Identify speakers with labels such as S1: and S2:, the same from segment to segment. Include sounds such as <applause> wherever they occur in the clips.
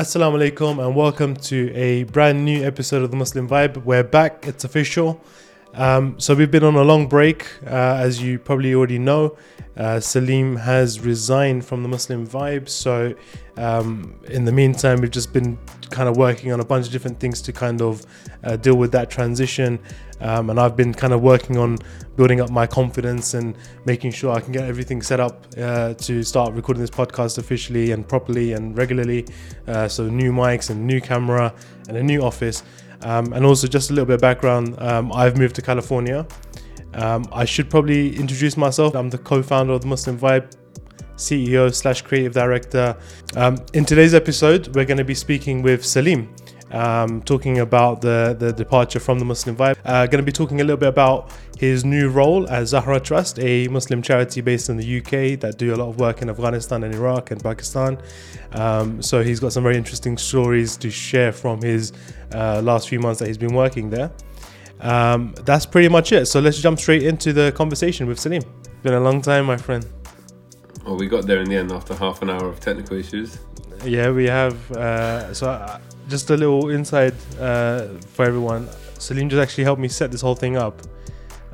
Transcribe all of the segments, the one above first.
S1: Assalamu alaikum and welcome to a brand new episode of the Muslim Vibe. We're back, it's official. Um, so we've been on a long break, uh, as you probably already know. Uh, Salim has resigned from the Muslim Vibe, so um, in the meantime, we've just been kind of working on a bunch of different things to kind of uh, deal with that transition. Um, and I've been kind of working on building up my confidence and making sure I can get everything set up uh, to start recording this podcast officially and properly and regularly. Uh, so new mics and new camera and a new office. Um, and also, just a little bit of background um, I've moved to California. Um, I should probably introduce myself. I'm the co founder of the Muslim Vibe, CEO slash creative director. Um, in today's episode, we're going to be speaking with Salim. Um, talking about the, the departure from the Muslim Vibe. Uh, going to be talking a little bit about his new role at Zahra Trust, a Muslim charity based in the UK that do a lot of work in Afghanistan and Iraq and Pakistan. Um, so he's got some very interesting stories to share from his uh, last few months that he's been working there. Um, that's pretty much it. So let's jump straight into the conversation with Salim. Been a long time, my friend.
S2: Well, we got there in the end after half an hour of technical issues.
S1: Yeah, we have. Uh, so, uh, just a little insight uh, for everyone. Salim just actually helped me set this whole thing up.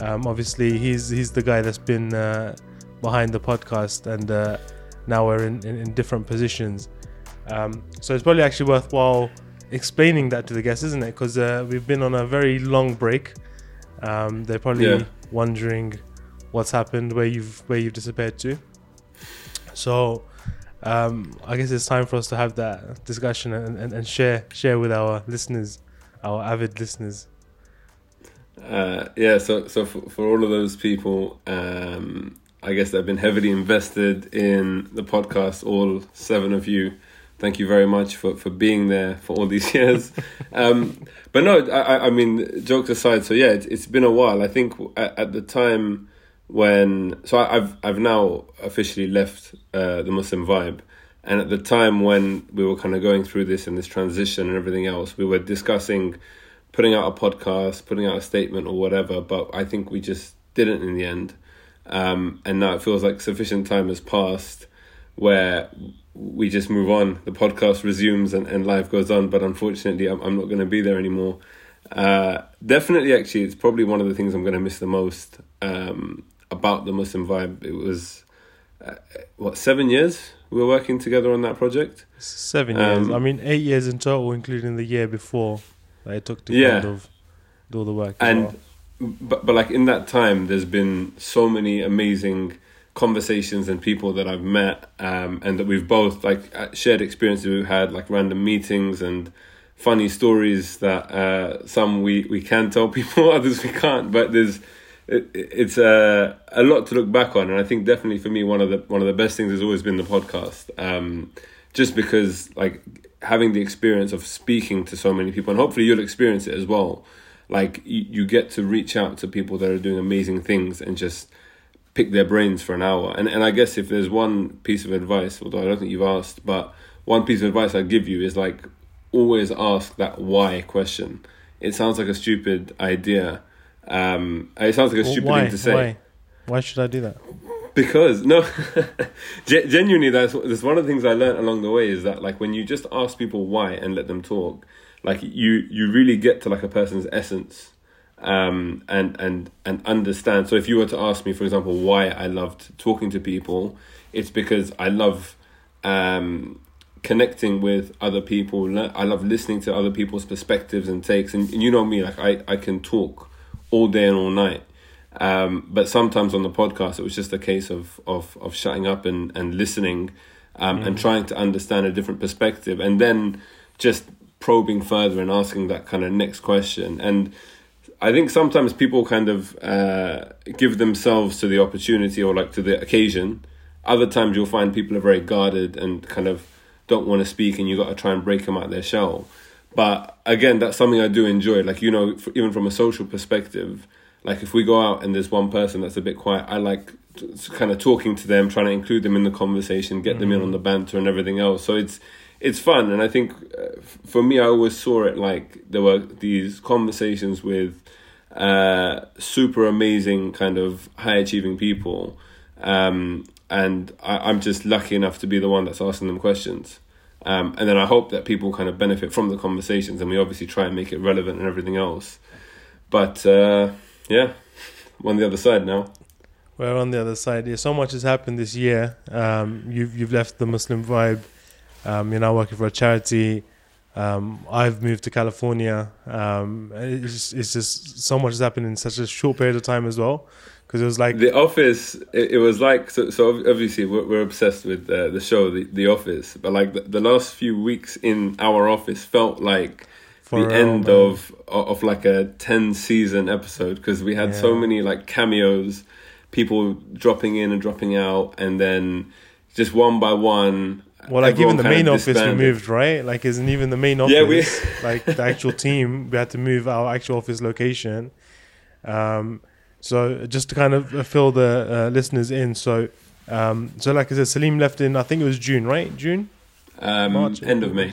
S1: Um, obviously, he's he's the guy that's been uh, behind the podcast, and uh, now we're in, in, in different positions. Um, so it's probably actually worthwhile explaining that to the guests, isn't it? Because uh, we've been on a very long break. Um, they're probably
S2: Yeah.
S1: wondering what's happened, where you've where you've disappeared to. So um, I guess it's time for us to have that discussion and, and, and share share with our listeners, our avid listeners.
S2: Uh, yeah, so so for, for all of those people, um, I guess that have been heavily invested in the podcast, all seven of you, thank you very much for, for being there for all these <laughs> years. um, but no, I, I- mean, jokes aside, so yeah, it's, it's been a while. I think at, at the time when, so I, I've I've now officially left uh, the Muslim vibe. And at the time when we were kind of going through this and this transition and everything else, we were discussing putting out a podcast, putting out a statement or whatever, but I think we just didn't in the end. Um, and now it feels like sufficient time has passed where we just move on. The podcast resumes and, and life goes on, but unfortunately, I'm, I'm not going to be there anymore. Uh, definitely, actually, it's probably one of the things I'm going to miss the most um, about the Muslim vibe. It was, uh, what, seven years we were working together on that project?
S1: Seven years.
S2: Um,
S1: I mean, eight years in total, including the year before that it took to
S2: Yeah.
S1: kind of do all the work.
S2: and
S1: well.
S2: but but like in that time there's been so many amazing conversations and people that I've met um and that we've both like uh, shared experiences we've had like random meetings and funny stories that uh some we we can tell people <laughs> others we can't but there's it, it's a a lot to look back on and I think definitely for me one of the one of the best things has always been the podcast. Um just because like having the experience of speaking to so many people and hopefully you'll experience it as well. Like you, you get to reach out to people that are doing amazing things and just pick their brains for an hour. And and I guess if there's one piece of advice although I don't think you've asked but one piece of advice I'd give you is like always ask that why question. It sounds like a stupid idea um it sounds like a
S1: Well,
S2: stupid
S1: why?
S2: thing to say
S1: Why? Why should I do that?
S2: because no, <laughs> genuinely, that's that's one of the things I learned along the way is that like when you just ask people why and let them talk, like you you really get to like a person's essence, um, and and and understand. So if you were to ask me, for example, why I loved talking to people, it's because I love um, connecting with other people. I love listening to other people's perspectives and takes, and, and you know me, like I I can talk all day and all night. Um, but sometimes on the podcast, it was just a case of of of shutting up and and listening, um, and trying to understand a different perspective, and then just probing further and asking that kind of next question. And I think sometimes people kind of uh, give themselves to the opportunity or like to the occasion. Other times you'll find people are very guarded and kind of don't want to speak, and you got to try and break them out their shell. But again, that's something I do enjoy. Like you know, f- even from a social perspective, like if we go out and there's one person that's a bit quiet, I like t- kind of talking to them, trying to include them in the conversation, get them in on the banter and everything else. So it's it's fun, and I think uh, for me, I always saw it like there were these conversations with uh, super amazing kind of high achieving people, um, and I, I'm just lucky enough to be the one that's asking them questions. Um, and then I hope that people kind of benefit from the conversations, and we obviously try and make it relevant and everything else. But uh, yeah, I'm on the other side now.
S1: We're on the other side. Yeah, so much has happened this year. Um, you've you've left the Muslim vibe. Um, you're now working for a charity. Um, I've moved to California. Um, it's it's just so much has happened in such a short period of time as well. Because it was like
S2: the Office. It, it, was like so. So obviously we're, we're obsessed with uh, the show, the, the Office. But like the, the, last few weeks in our office felt like the end of of like a ten season episode because we had yeah. so many like cameos, people dropping in and dropping out, and then just one by one
S1: well, like even the main office we moved, right? Like, isn't even the main office, <laughs> yeah, we... like the actual team, we had to move our actual office location. Um, so just to kind of fill the uh, listeners in, so um, so like I said, Salim left in I think it was June, right? June,
S2: um, March, end of May.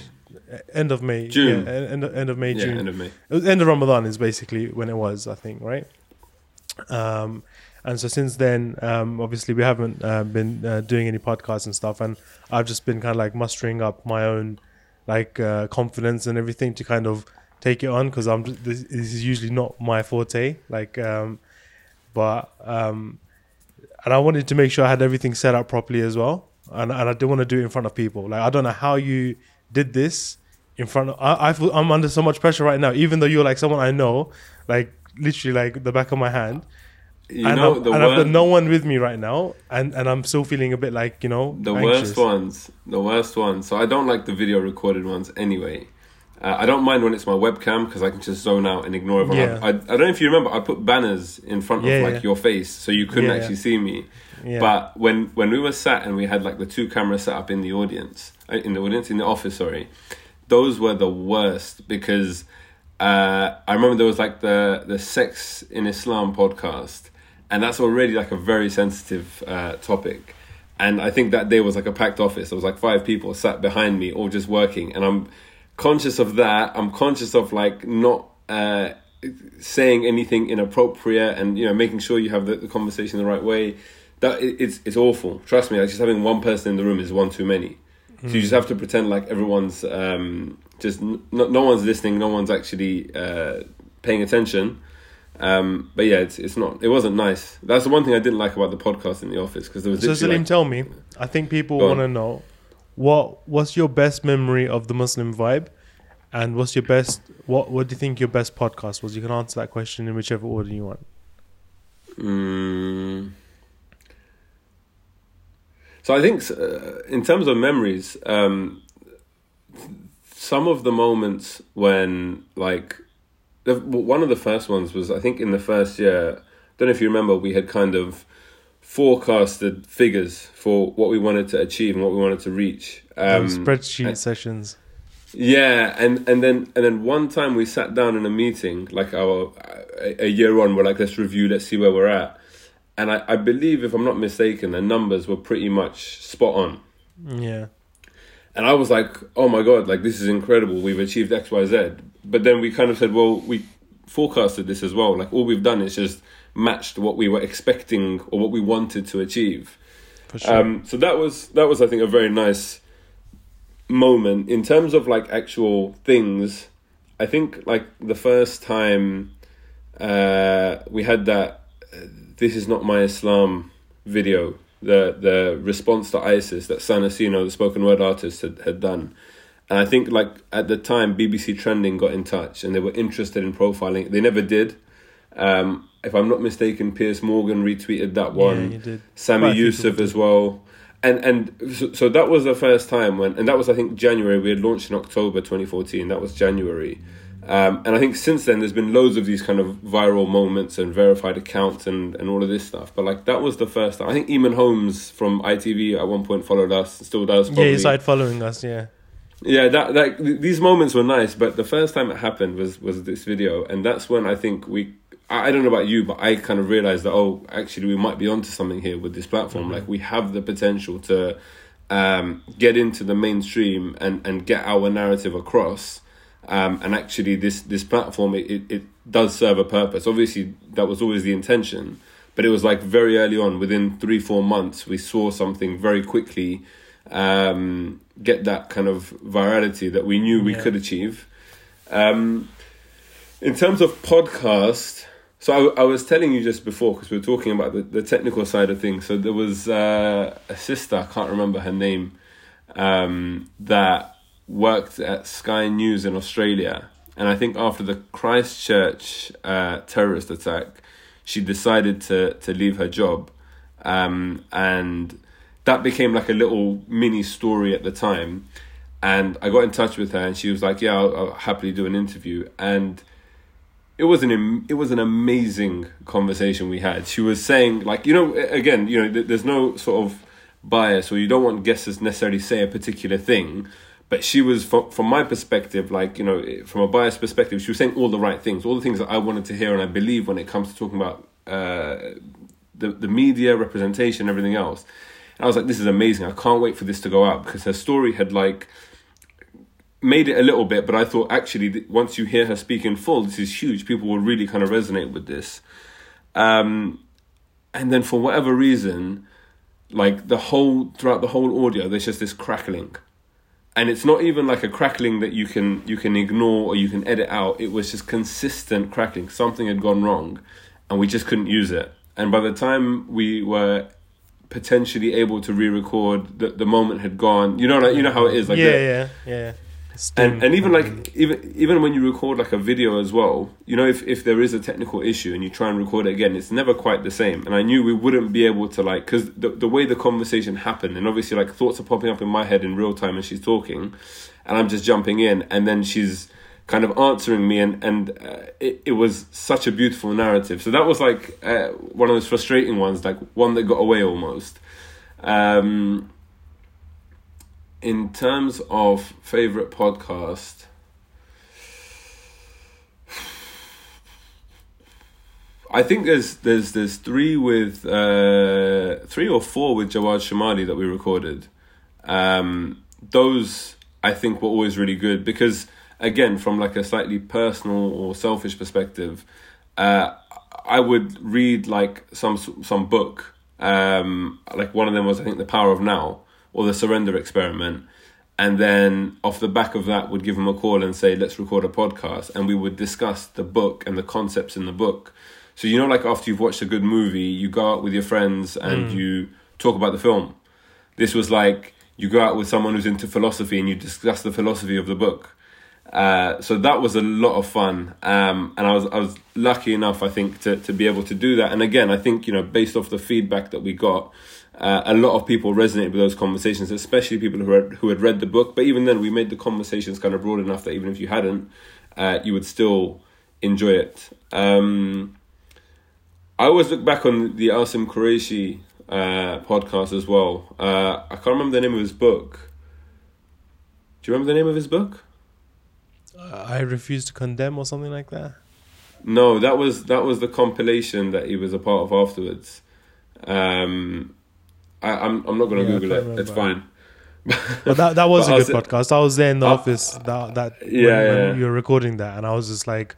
S1: End of May,
S2: June.
S1: Yeah, end, end of May,
S2: yeah,
S1: June.
S2: End of May.
S1: It was end of Ramadan is basically when it was, I think, right? Um, and so since then, um, obviously we haven't uh, been uh, doing any podcasts and stuff, and I've just been kind of like mustering up my own like uh, confidence and everything to kind of take it on because I'm this, this, is usually not my forte. Like, um, but um, and I wanted to make sure I had everything set up properly as well, and and I didn't want to do it in front of people. Like I don't know how you did this in front of. I, I feel I'm under so much pressure right now, even though you're like someone I know, like literally like the back of my hand
S2: you and know,
S1: I'm, and I've got no one with me right now, and, and I'm still feeling a bit like you know
S2: the
S1: anxious.
S2: worst ones, the worst ones. So I don't like the video recorded ones anyway. Uh, I don't mind when it's my webcam because I can just zone out and ignore everyone. Yeah. I, I, don't know if you remember, I put banners in front yeah, of like yeah. your face so you couldn't actually see me. But when when we were sat and we had like the two cameras set up in the audience, uh, in the audience in the office, sorry, those were the worst because uh, I remember there was like the the Sex in Islam podcast and that's already like a very sensitive uh, topic. And I think that day was like a packed office. There was like five people sat behind me, all just working, and I'm conscious of that. I'm conscious of like not uh, saying anything inappropriate, and you know, making sure you have the, the conversation the right way. That it, it's it's awful. Trust me. Like just having one person in the room is one too many. So you just have to pretend like everyone's um, just no, no one's listening, no one's actually uh, paying attention um, but yeah, it's it's not. It wasn't nice. That's the one thing I didn't like about the podcast in the office because there was.
S1: So Salim, like, tell me. I think people want to know what what's your best memory of the Muslim vibe, and what's your best what what do you think your best podcast was? You can answer that question in whichever order you want.
S2: Mm. So I think uh, in terms of memories, um, some of the moments when like one of the first ones was I think in the first year. I don't know if you remember. We had kind of forecasted figures for what we wanted to achieve and what we wanted to reach.
S1: Um, spreadsheet and, sessions.
S2: Yeah, and and then and then one time we sat down in a meeting, like our a, a year on, we're like, let's review, let's see where we're at. And I, I believe, if I'm not mistaken, the numbers were pretty much spot on.
S1: Yeah.
S2: And I was like, oh my god, like this is incredible. We've achieved X, Y, Z but then we kind of said, well, we forecasted this as well. Like all we've done is just matched what we were expecting or what we wanted to achieve. Sure. Um, so that was that was I think a very nice moment in terms of like actual things. I think like the first time uh, we had that uh, "This is not my Islam" video, the the response to ISIS that Sanasino, the spoken word artist, had, had done. And I think like at the time BBC Trending got in touch and they were interested in profiling. They never did. Um, if I'm not mistaken, Piers Morgan retweeted that one.
S1: Yeah,
S2: Quite Yusuf as well. And and so, so, that was the first time when and that was I think January. We had launched in October 2014. That was January. Um, and I think since then there's been loads of these kind of viral moments and verified accounts and, and all of this stuff. But like that was the first time. I think Eamonn Holmes from ITV at one point followed us, still does.
S1: Probably. Yeah, he started following us. Yeah
S2: yeah that that these moments were nice but the first time it happened was was this video and that's when i think we i don't know about you but i kind of realized that oh actually we might be onto something here with this platform mm-hmm. like we have the potential to um, get into the mainstream and and get our narrative across um, and actually this this platform it, it, it does serve a purpose obviously that was always the intention but it was like very early on within three four months we saw something very quickly um, get that kind of virality that we knew we
S1: Yeah.
S2: could achieve. Um, in terms of podcast, so I, I was telling you just before because we were talking about the, the technical side of things. So there was uh, a sister, I can't remember her name, um, that worked at Sky News in Australia. And I think after the Christchurch uh, terrorist attack, she decided to, to leave her job. Um, and that became like a little mini story at the time. And I got in touch with her, and she was like, "Yeah, I'll, I'll happily do an interview." And it was an it was an amazing conversation we had. She was saying like you know again you know th- there's no sort of bias or you don't want guests to necessarily say a particular thing, but she was from from my perspective like you know from a biased perspective she was saying all the right things, all the things that I wanted to hear and I believe when it comes to talking about uh, the the media representation everything else. And I was like this is amazing. I can't wait for this to go out because her story had like made it a little bit, but I thought actually once you hear her speak in full, this is huge. People will really kind of resonate with this. Um, and then for whatever reason, like the whole throughout the whole audio, there's just this crackling, and it's not even like a crackling that you can you can ignore or you can edit out. It was just consistent crackling. Something had gone wrong, and we just couldn't use it. And by the time we were potentially able to re-record, the, the moment had gone. You know, like you know how it is. Like
S1: yeah,
S2: the-
S1: yeah, yeah.
S2: And and even like even even when you record like a video as well you know if if there is a technical issue and you try and record it again it's never quite the same. And i knew we wouldn't be able to like because the, the way the conversation happened and obviously like thoughts are popping up in my head in real time as she's talking and i'm just jumping in and then she's kind of answering me and and uh, it, it was such a beautiful narrative. So that was like uh, one of those frustrating ones like one that got away almost. Um in terms of favorite podcast, I think there's there's there's three with uh, three or four with Jawad Shamali that we recorded. Um, those I think were always really good because again, from like a slightly personal or selfish perspective, uh, I would read like some some book. Um, like one of them was I think The Power of Now or The Surrender Experiment, and then off the back of that would give them a call and say let's record a podcast, and we would discuss the book and the concepts in the book. So you know, like after you've watched a good movie, you go out with your friends and you talk about the film. This was like you go out with someone who's into philosophy and you discuss the philosophy of the book. Uh, so that was a lot of fun, um, and I was I was lucky enough, I think, to to be able to do that. And again, I think you know, based off the feedback that we got, uh, a lot of people resonated with those conversations, especially people who had, who had read the book. But even then, we made the conversations kind of broad enough that even if you hadn't, uh, you would still enjoy it. Um, I always look back on the Asim Qureshi uh, podcast as well. Uh, I can't remember the name of his book. Do you remember the name of his book?
S1: Uh, I refuse to condemn or something like that.
S2: No, that was that was the compilation that he was a part of afterwards. Um, I, I'm I'm not going to
S1: Yeah,
S2: Google
S1: can't
S2: it. It's fine.
S1: But that that was <laughs>
S2: But
S1: a
S2: I
S1: good
S2: was-
S1: podcast. I was there in the
S2: Uh,
S1: office that that
S2: yeah,
S1: when, when
S2: yeah.
S1: you were recording that, and I was just like,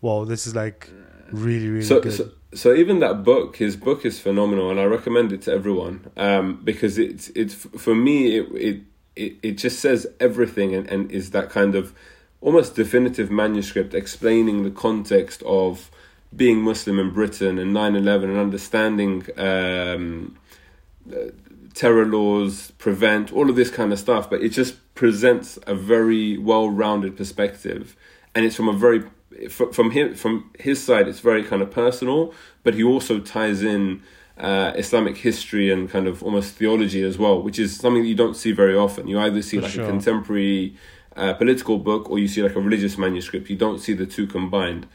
S1: "Wow, this is like really really
S2: so,
S1: good."
S2: so so even that book his book is phenomenal and i recommend it to everyone um, because it's it's for me it it it, it just says everything and, and is that kind of almost definitive manuscript explaining the context of being muslim in britain and 9-11 and understanding um, terror laws prevent all of this kind of stuff but it just presents a very well-rounded perspective. And it's from a very from him from his side it's very kind of personal but he also ties in uh, Islamic history and kind of almost theology as well which is something that you don't see very often. You either see
S1: For
S2: like
S1: sure.
S2: a contemporary uh, political book or you see like a religious manuscript. You don't see the two combined.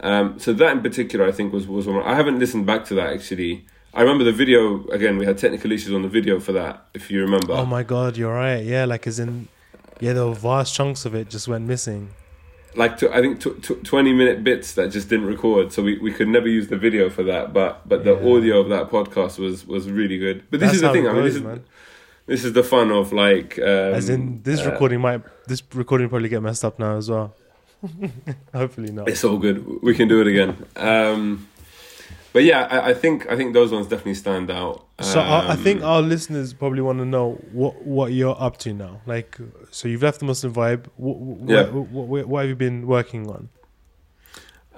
S2: Um, so that in particular I think was was one I haven't listened back to that actually I remember the video again we had technical issues on the video for that if you remember
S1: oh my god, you're right. Yeah, like as in, yeah, there were vast chunks of it just went missing.
S2: like to, I think t- t- twenty minute bits that just didn't record, so we, we could never use the video for that. But but the
S1: Yeah.
S2: audio of that podcast was was really good. But this
S1: That's
S2: is the thing. I mean, this
S1: goes,
S2: is
S1: man.
S2: this is the fun of like um,
S1: As in, this
S2: uh,
S1: recording might this recording probably get messed up now as well. <laughs> Hopefully not.
S2: It's all good. We can do it again. Um, but yeah, I, I think I think those ones definitely stand out.
S1: So I, I think
S2: Um,
S1: our listeners probably want to know what what you're up to now. Like, so you've left the Muslim vibe. What, what,
S2: Yeah.
S1: what, what, what have you been working on?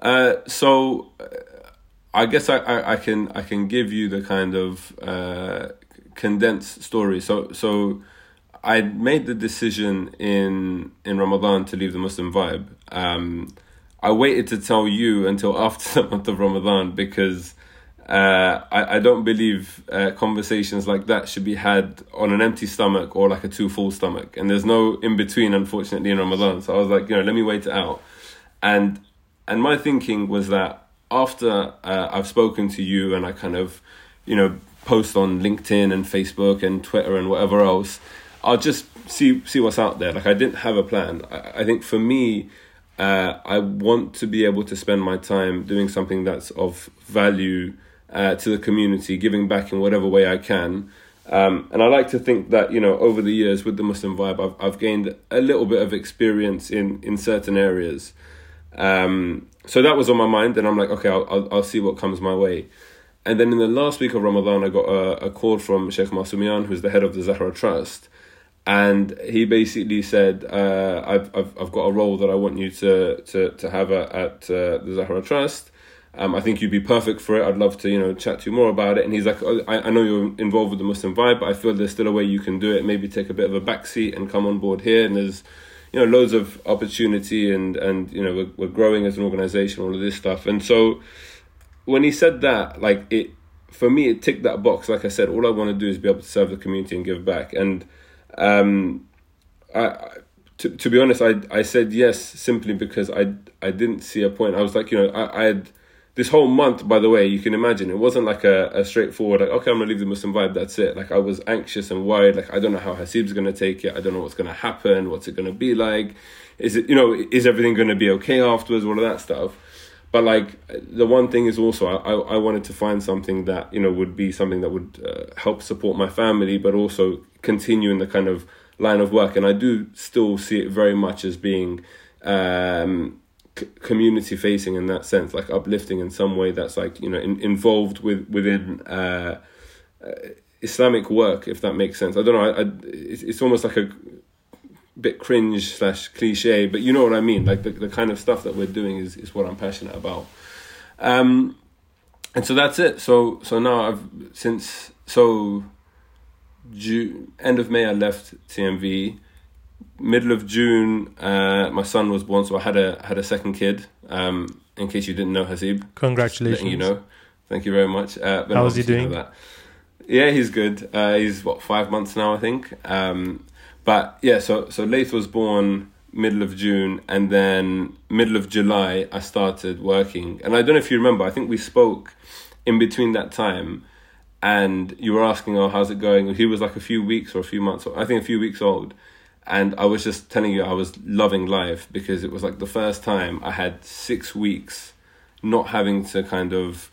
S2: Uh, so uh, I guess I, I, I can I can give you the kind of uh, condensed story. So so I made the decision in in Ramadan to leave the Muslim vibe. Um, I waited to tell you until <laughs> after the month of Ramadan because uh, I, I don't believe uh, conversations like that should be had on an empty stomach or like a too full stomach. And there's no in between, unfortunately, in Ramadan. So I was like, you know, let me wait it out. And and my thinking was that after uh, I've spoken to you and I kind of, you know, post on LinkedIn and Facebook and Twitter and whatever else, I'll just see see what's out there. Like I didn't have a plan. I, I think for me, uh, I want to be able to spend my time doing something that's of value uh, to the community, giving back in whatever way I can. Um, and I like to think that you know over the years with the Muslim vibe, I've I've gained a little bit of experience in in certain areas. Um, so that was on my mind, and I'm like, okay, I'll, I'll I'll see what comes my way. And then in the last week of Ramadan, I got a, a call from Sheikh Masumian, who's the head of the Zahra Trust, and he basically said, uh, I've, "I've I've got a role that I want you to to to have a, at uh, the Zahra Trust. Um, I think you'd be perfect for it. I'd love to you know chat to you more about it." And he's like, oh, I, "I know you're involved with the Muslim vibe, but I feel there's still a way you can do it. Maybe take a bit of a backseat and come on board here. And there's you know loads of opportunity and and you know we're, we're growing as an organization, all of this stuff. And so when he said that, like it for me, it ticked that box. Like I said, all I want to do is be able to serve the community and give back. And um, I, to, to be honest, I I said yes simply because I I didn't see a point. I was like, you know, I, I had this whole month. By the way, you can imagine it wasn't like a, a straightforward like, okay, I'm gonna leave the Muslim vibe. That's it. Like I was anxious and worried. Like I don't know how Hasib's gonna take it. I don't know what's gonna happen. What's it gonna be like? Is it you know is everything gonna be okay afterwards? All of that stuff. But like the one thing is also I, I wanted to find something that you know would be something that would uh, help support my family, but also continue in the kind of line of work. And I do still see it very much as being um, c- community facing in that sense, like uplifting in some way that's like you know in, involved with within uh, uh, Islamic work, if that makes sense. I don't know. I, I, it's, it's almost like a bit cringe slash cliche, but you know what I mean. Like the, the kind of stuff that we're doing is, is what I'm passionate about. Um, and so that's it. So so now I've since so June end of May I left TMV. Middle of June, uh, my son was born, so I had a had a second kid. Um, in case you didn't know, Hasib,
S1: Congratulations.
S2: you know. Thank you very much. Uh,
S1: How's he
S2: obviously you know
S1: doing?
S2: That. Yeah, he's good. Uh, he's what five months now, I think. Um, but yeah, so so Laith was born middle of June, and then middle of July I started working. And I don't know if you remember. I think we spoke in between that time, and you were asking, "Oh, how's it going?" He was like a few weeks or a few months. I think a few weeks old. And I was just telling you I was loving life because it was like the first time I had six weeks not having to kind of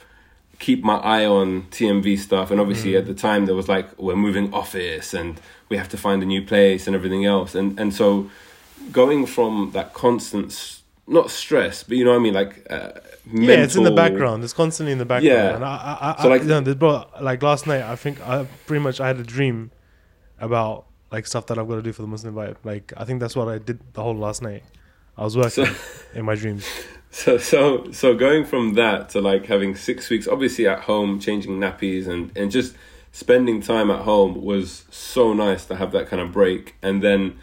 S2: keep my eye on TMV stuff. And obviously, mm. at the time, there was like we're moving office and we have to find a new place and everything else. And and so going from that constant, not stress, but you know what I mean, like uh,
S1: Yeah, it's in the background. It's constantly in the background.
S2: Yeah.
S1: And I, I, I,
S2: So, like-
S1: I, no, bro, like last night, I think I pretty much I had a dream about like stuff that I've got to do for the Muslim vibe. Like I think that's what I did the whole last night. I was working
S2: So- <laughs>
S1: in my dreams.
S2: So so so going from that to like having six weeks, obviously at home, changing nappies and and just spending time at home was so nice to have that kind of break. And then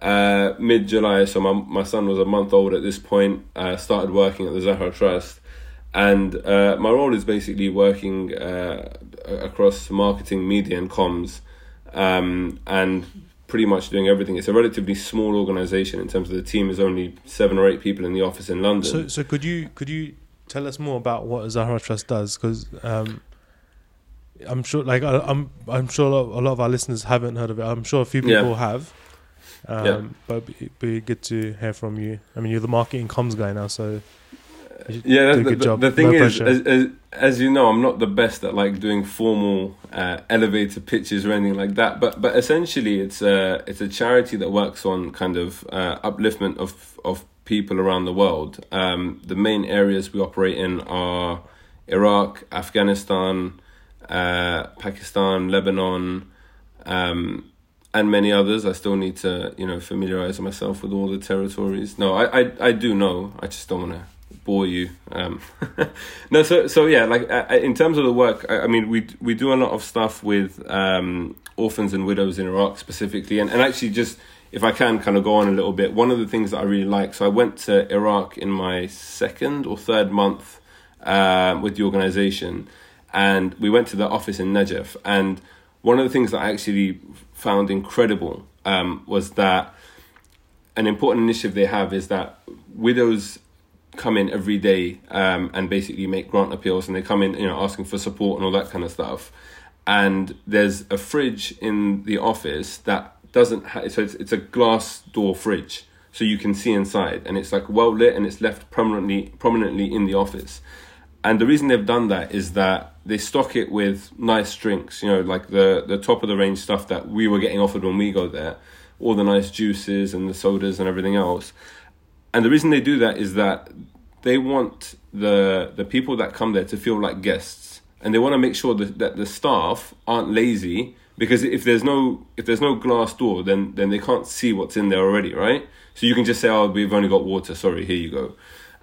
S2: uh, mid July, so my my son was a month old at this point. Uh, started working at the Zahra Trust, and uh, my role is basically working uh, across marketing, media, and comms, um, and pretty much doing everything. It's a relatively small organization in terms of the team. is only seven or eight people in the office in London.
S1: So, so could you could you tell us more about what Zahra Trust does? Because um, I'm sure, like I, I'm, I'm sure a lot, a lot of our listeners haven't heard of it. I'm sure a few
S2: Yeah.
S1: people have. Um,
S2: Yeah.
S1: But it'd be good to hear from you. I mean, you're the marketing comms guy now, so
S2: yeah,
S1: do a
S2: the,
S1: good
S2: the,
S1: job.
S2: the thing
S1: No
S2: is, as, as, as you know, I'm not the best at like doing formal uh, elevator pitches or anything like that. But but essentially, it's a it's a charity that works on kind of uh, upliftment of of people around the world. Um, the main areas we operate in are Iraq, Afghanistan, uh, Pakistan, Lebanon, um, and many others. I still need to, you know, familiarize myself with all the territories. No, I, I, I do know. I just don't want to bore you. Um, <laughs> no, so so yeah, like uh, in terms of the work, I, I, mean, we we do a lot of stuff with um, orphans and widows in Iraq specifically, and, and actually just if I can kind of go on a little bit, one of the things that I really like. So I went to Iraq in my second or third month uh, with the organization, and we went to the office in Najaf. And one of the things that I actually found incredible um, was that an important initiative they have is that widows come in every day um, and basically make grant appeals, and they come in, you know, asking for support and all that kind of stuff. And there's a fridge in the office that doesn't have so it's, it's a glass door fridge so you can see inside and it's like well lit and it's left prominently prominently in the office and the reason they've done that is that they stock it with nice drinks, you know, like the the top of the range stuff that we were getting offered when we go there, all the nice juices and the sodas and everything else. And the reason they do that is that they want the the people that come there to feel like guests, and they want to make sure that, that the staff aren't lazy because if there's no if there's no glass door, then then they can't see what's in there already, right? So you can just say, "Oh, we've only got water. Sorry, here you go."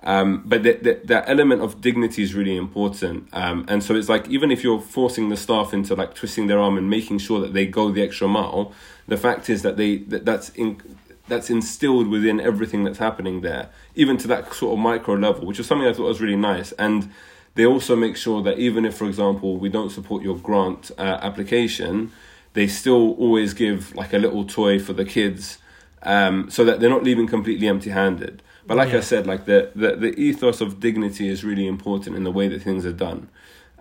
S2: Um, but that, that, that element of dignity is really important. Um, and so it's like, even if you're forcing the staff into like twisting their arm and making sure that they go the extra mile, the fact is that they, that, that's in, that's instilled within everything that's happening there, even to that sort of micro level, which was something I thought was really nice. And they also make sure that even if, for example, we don't support your grant uh, application, they still always give like a little toy for the kids um, so that they're not leaving completely empty handed. But like yeah. I said, like the, the, the ethos of dignity is really important in the way that things are done.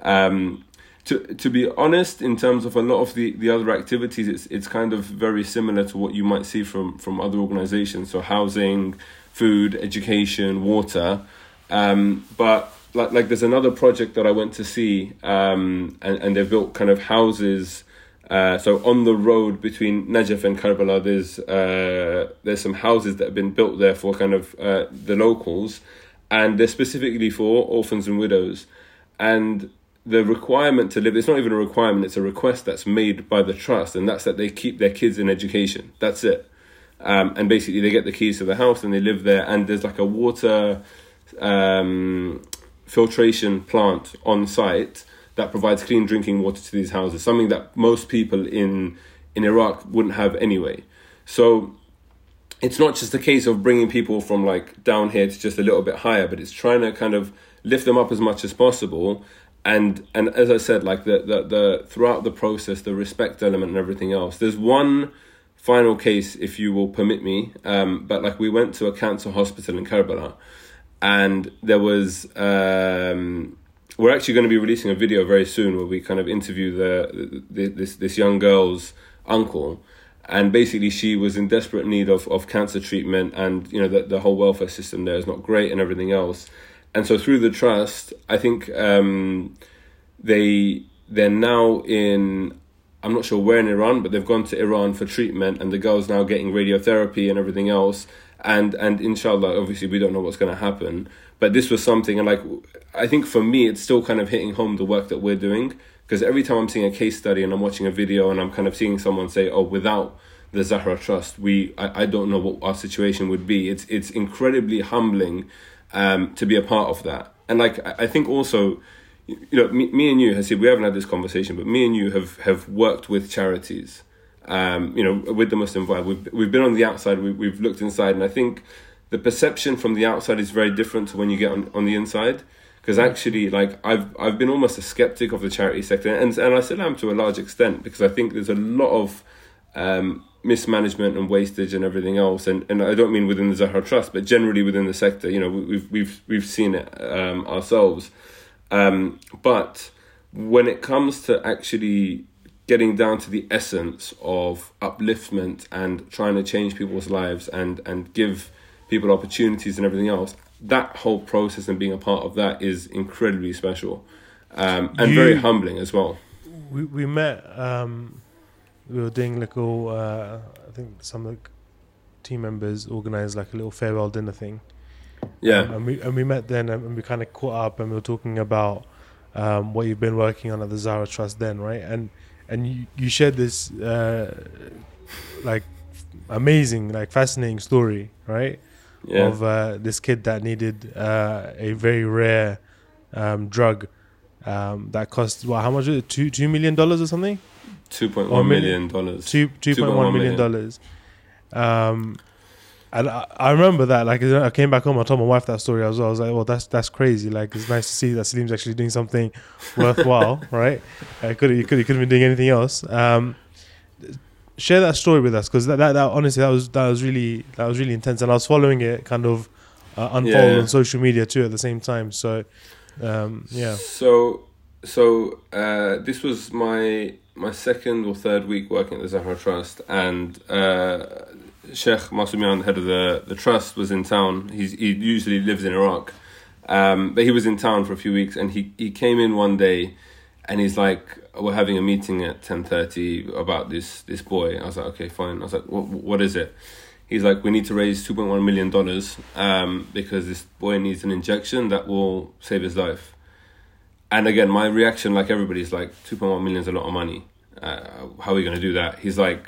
S2: Um, to to be honest, in terms of a lot of the, the other activities, it's it's kind of very similar to what you might see from from other organisations. So housing, food, education, water. Um, but like like there's another project that I went to see, um, and and they've built kind of houses uh, so on the road between Najaf and Karbala, there's uh, there's some houses that have been built there for kind of uh, the locals, and they're specifically for orphans and widows. And the requirement to live it's not even a requirement; it's a request that's made by the trust, and that's that they keep their kids in education. That's it. Um, and basically, they get the keys to the house and they live there. And there's like a water um, filtration plant on site that provides clean drinking water to these houses, something that most people in in Iraq wouldn't have anyway. So it's not just a case of bringing people from like down here to just a little bit higher, but it's trying to kind of lift them up as much as possible. And and as I said, like the the, the throughout the process, the respect element and everything else. There's one final case, if you will permit me, um, but like we went to a cancer hospital in Karbala, and there was um, we're actually going to be releasing a video very soon where we kind of interview the, the this this young girl's uncle. And basically she was in desperate need of, of cancer treatment and you know the, the whole welfare system there is not great and everything else. And so through the trust i think um, they they're now in i'm not sure where in iran but they've gone to iran for treatment and the girl's now getting radiotherapy and everything else and and inshallah obviously we don't know what's going to happen. But this was something and like i think for me it's still kind of hitting home the work that we're doing. Because every time i'm seeing a case study and i'm watching a video and i'm kind of seeing someone say oh without the zahra trust we i, I don't know what our situation would be it's it's incredibly humbling um, to be a part of that. And like i, I think also you know me, me and you Hasib, we haven't had this conversation but me and you have have worked with charities um, you know, with the Muslim vibe. We've we've been on the outside, we, we've looked inside, and I think the perception from the outside is very different to when you get on, on the inside. Because actually, like I've I've been almost a skeptic of the charity sector, and and I still am to a large extent because I think there's a lot of um, mismanagement and wastage and everything else. And, and I don't mean within the Zahra Trust, but generally within the sector. You know, we've we've we've seen it um, ourselves. Um, but when it comes to actually getting down to the essence of upliftment and trying to change people's lives and and give people opportunities and everything else that whole process and being a part of that is incredibly special um, and you, very humbling as well.
S1: We, we met um, we were doing like little uh, i think some of the team members organized like a little farewell dinner thing.
S2: Yeah.
S1: Um, and we and we met then and we kind of caught up and we were talking about um, what you've been working on at the Zahra Trust then, right? And and you, you shared this uh, like amazing, like fascinating story, right?
S2: Yeah.
S1: Of uh, this kid that needed uh, a very rare um, drug um, that cost well, how much is it? Two two million dollars or something?
S2: Two point one
S1: million-
S2: million dollars.
S1: Two two point one million dollars. Um, and I, I remember that. Like I came back home, I told my wife that story as well. I was like, "Well, that's that's crazy. Like it's nice to see that Salim's actually doing something worthwhile, <laughs> right? Uh, could he could he could have been doing anything else." Um, share that story with us because that, that that honestly that was that was really that was really intense, and I was following it kind of uh, unfold
S2: Yeah, yeah.
S1: on social media too at the same time. So, um, yeah,
S2: So so uh, this was my my second or third week working at the Zahra Trust, and uh, Sheikh Masumian, the head of the the trust, was in town. He's, he usually lives in Iraq, um, but he was in town for a few weeks, and he he came in one day, and he's like, "We're having a meeting at ten thirty about this this boy." I was like, "Okay, fine." I was like, "What what is it?" He's like, "We need to raise two point one million dollars um, because this boy needs an injection that will save his life." And again, my reaction, like everybody's, like two point one million is a lot of money. Uh, how are we going to do that? He's like,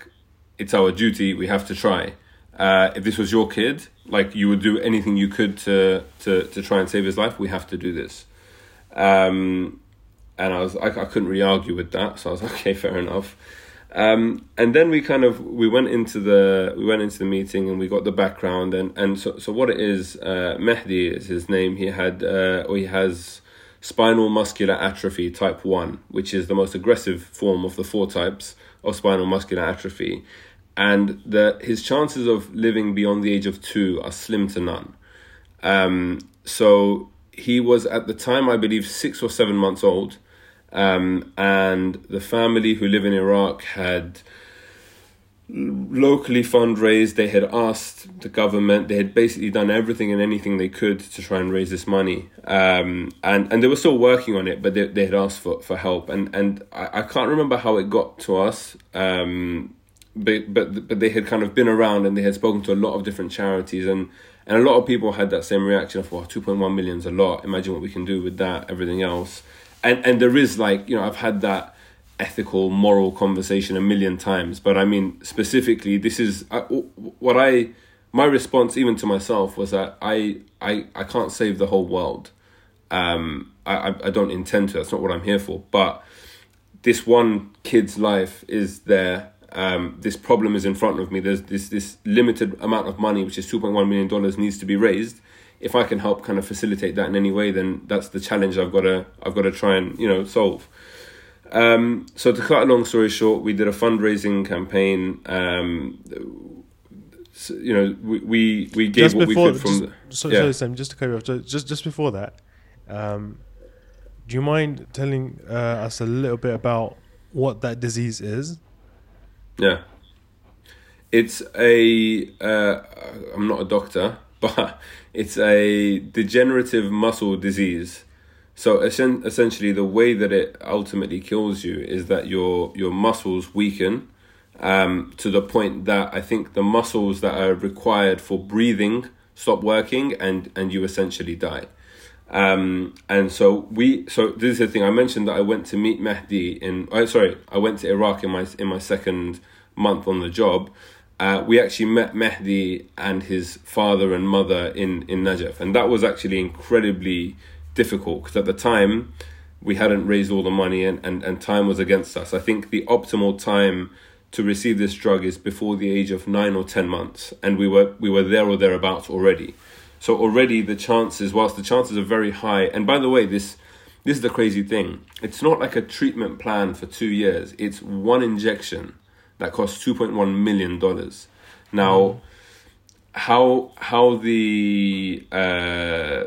S2: it's our duty. We have to try. Uh, if this was your kid, like you would do anything you could to to to try and save his life. We have to do this. Um, and I was I, I couldn't really argue with that, so I was <laughs> okay, fair enough. Um, and then we kind of we went into the we went into the meeting and we got the background and and so so what it is uh, Mehdi is his name. He had uh, or he has spinal muscular atrophy type 1, which is the most aggressive form of the four types of spinal muscular atrophy. And that his chances of living beyond the age of two are slim to none. Um, so he was at the time, I believe, six or seven months old. Um, and the family who live in Iraq had locally fundraised. They had asked the government. They had basically done everything and anything they could to try and raise this money. Um, and and they were still working on it, but they, they had asked for, for help. And and I, I can't remember how it got to us. Um, but but but they had kind of been around and they had spoken to a lot of different charities and. And a lot of people had that same reaction of, well, 2.1 million is a lot. Imagine what we can do with that, everything else. And and there is like, you know, I've had that ethical moral conversation a million times but i mean specifically this is I, what i my response even to myself was that i i, I can't save the whole world um I i don't intend to that's not what i'm here for but this one kid's life is there um this problem is in front of me there's this this limited amount of money which is 2.1 million dollars needs to be raised if i can help kind of facilitate that in any way then that's the challenge i've got to i've got to try and you know solve um, so to cut a long story short, we did a fundraising campaign. Um, so, you know, we we, we gave
S1: just
S2: what
S1: before,
S2: we could from.
S1: just,
S2: the,
S1: so,
S2: yeah.
S1: sorry, Sam, just to cut you off, just just before that, um, do you mind telling uh, us a little bit about what that disease is?
S2: Yeah. It's a. Uh, I'm not a doctor, <laughs> but it's a degenerative muscle disease. So essen- essentially, the way that it ultimately kills you is that your your muscles weaken um, to the point that I think the muscles that are required for breathing stop working, and and you essentially die. Um, and so we, so this is the thing. I mentioned that I went to meet Mehdi in. Oh, sorry, I went to Iraq in my in my second month on the job. Uh, we actually met Mehdi and his father and mother in in Najaf, and that was actually incredibly difficult because at the time we hadn't raised all the money and, and, and time was against us. I think the optimal time to receive this drug is before the age of nine or ten months, and we were we were there or thereabouts already. So already the chances, whilst the chances are very high, and by the way, this this is the crazy thing. It's not like a treatment plan for two years. It's one injection that costs two point one million dollars. Now, how how the uh,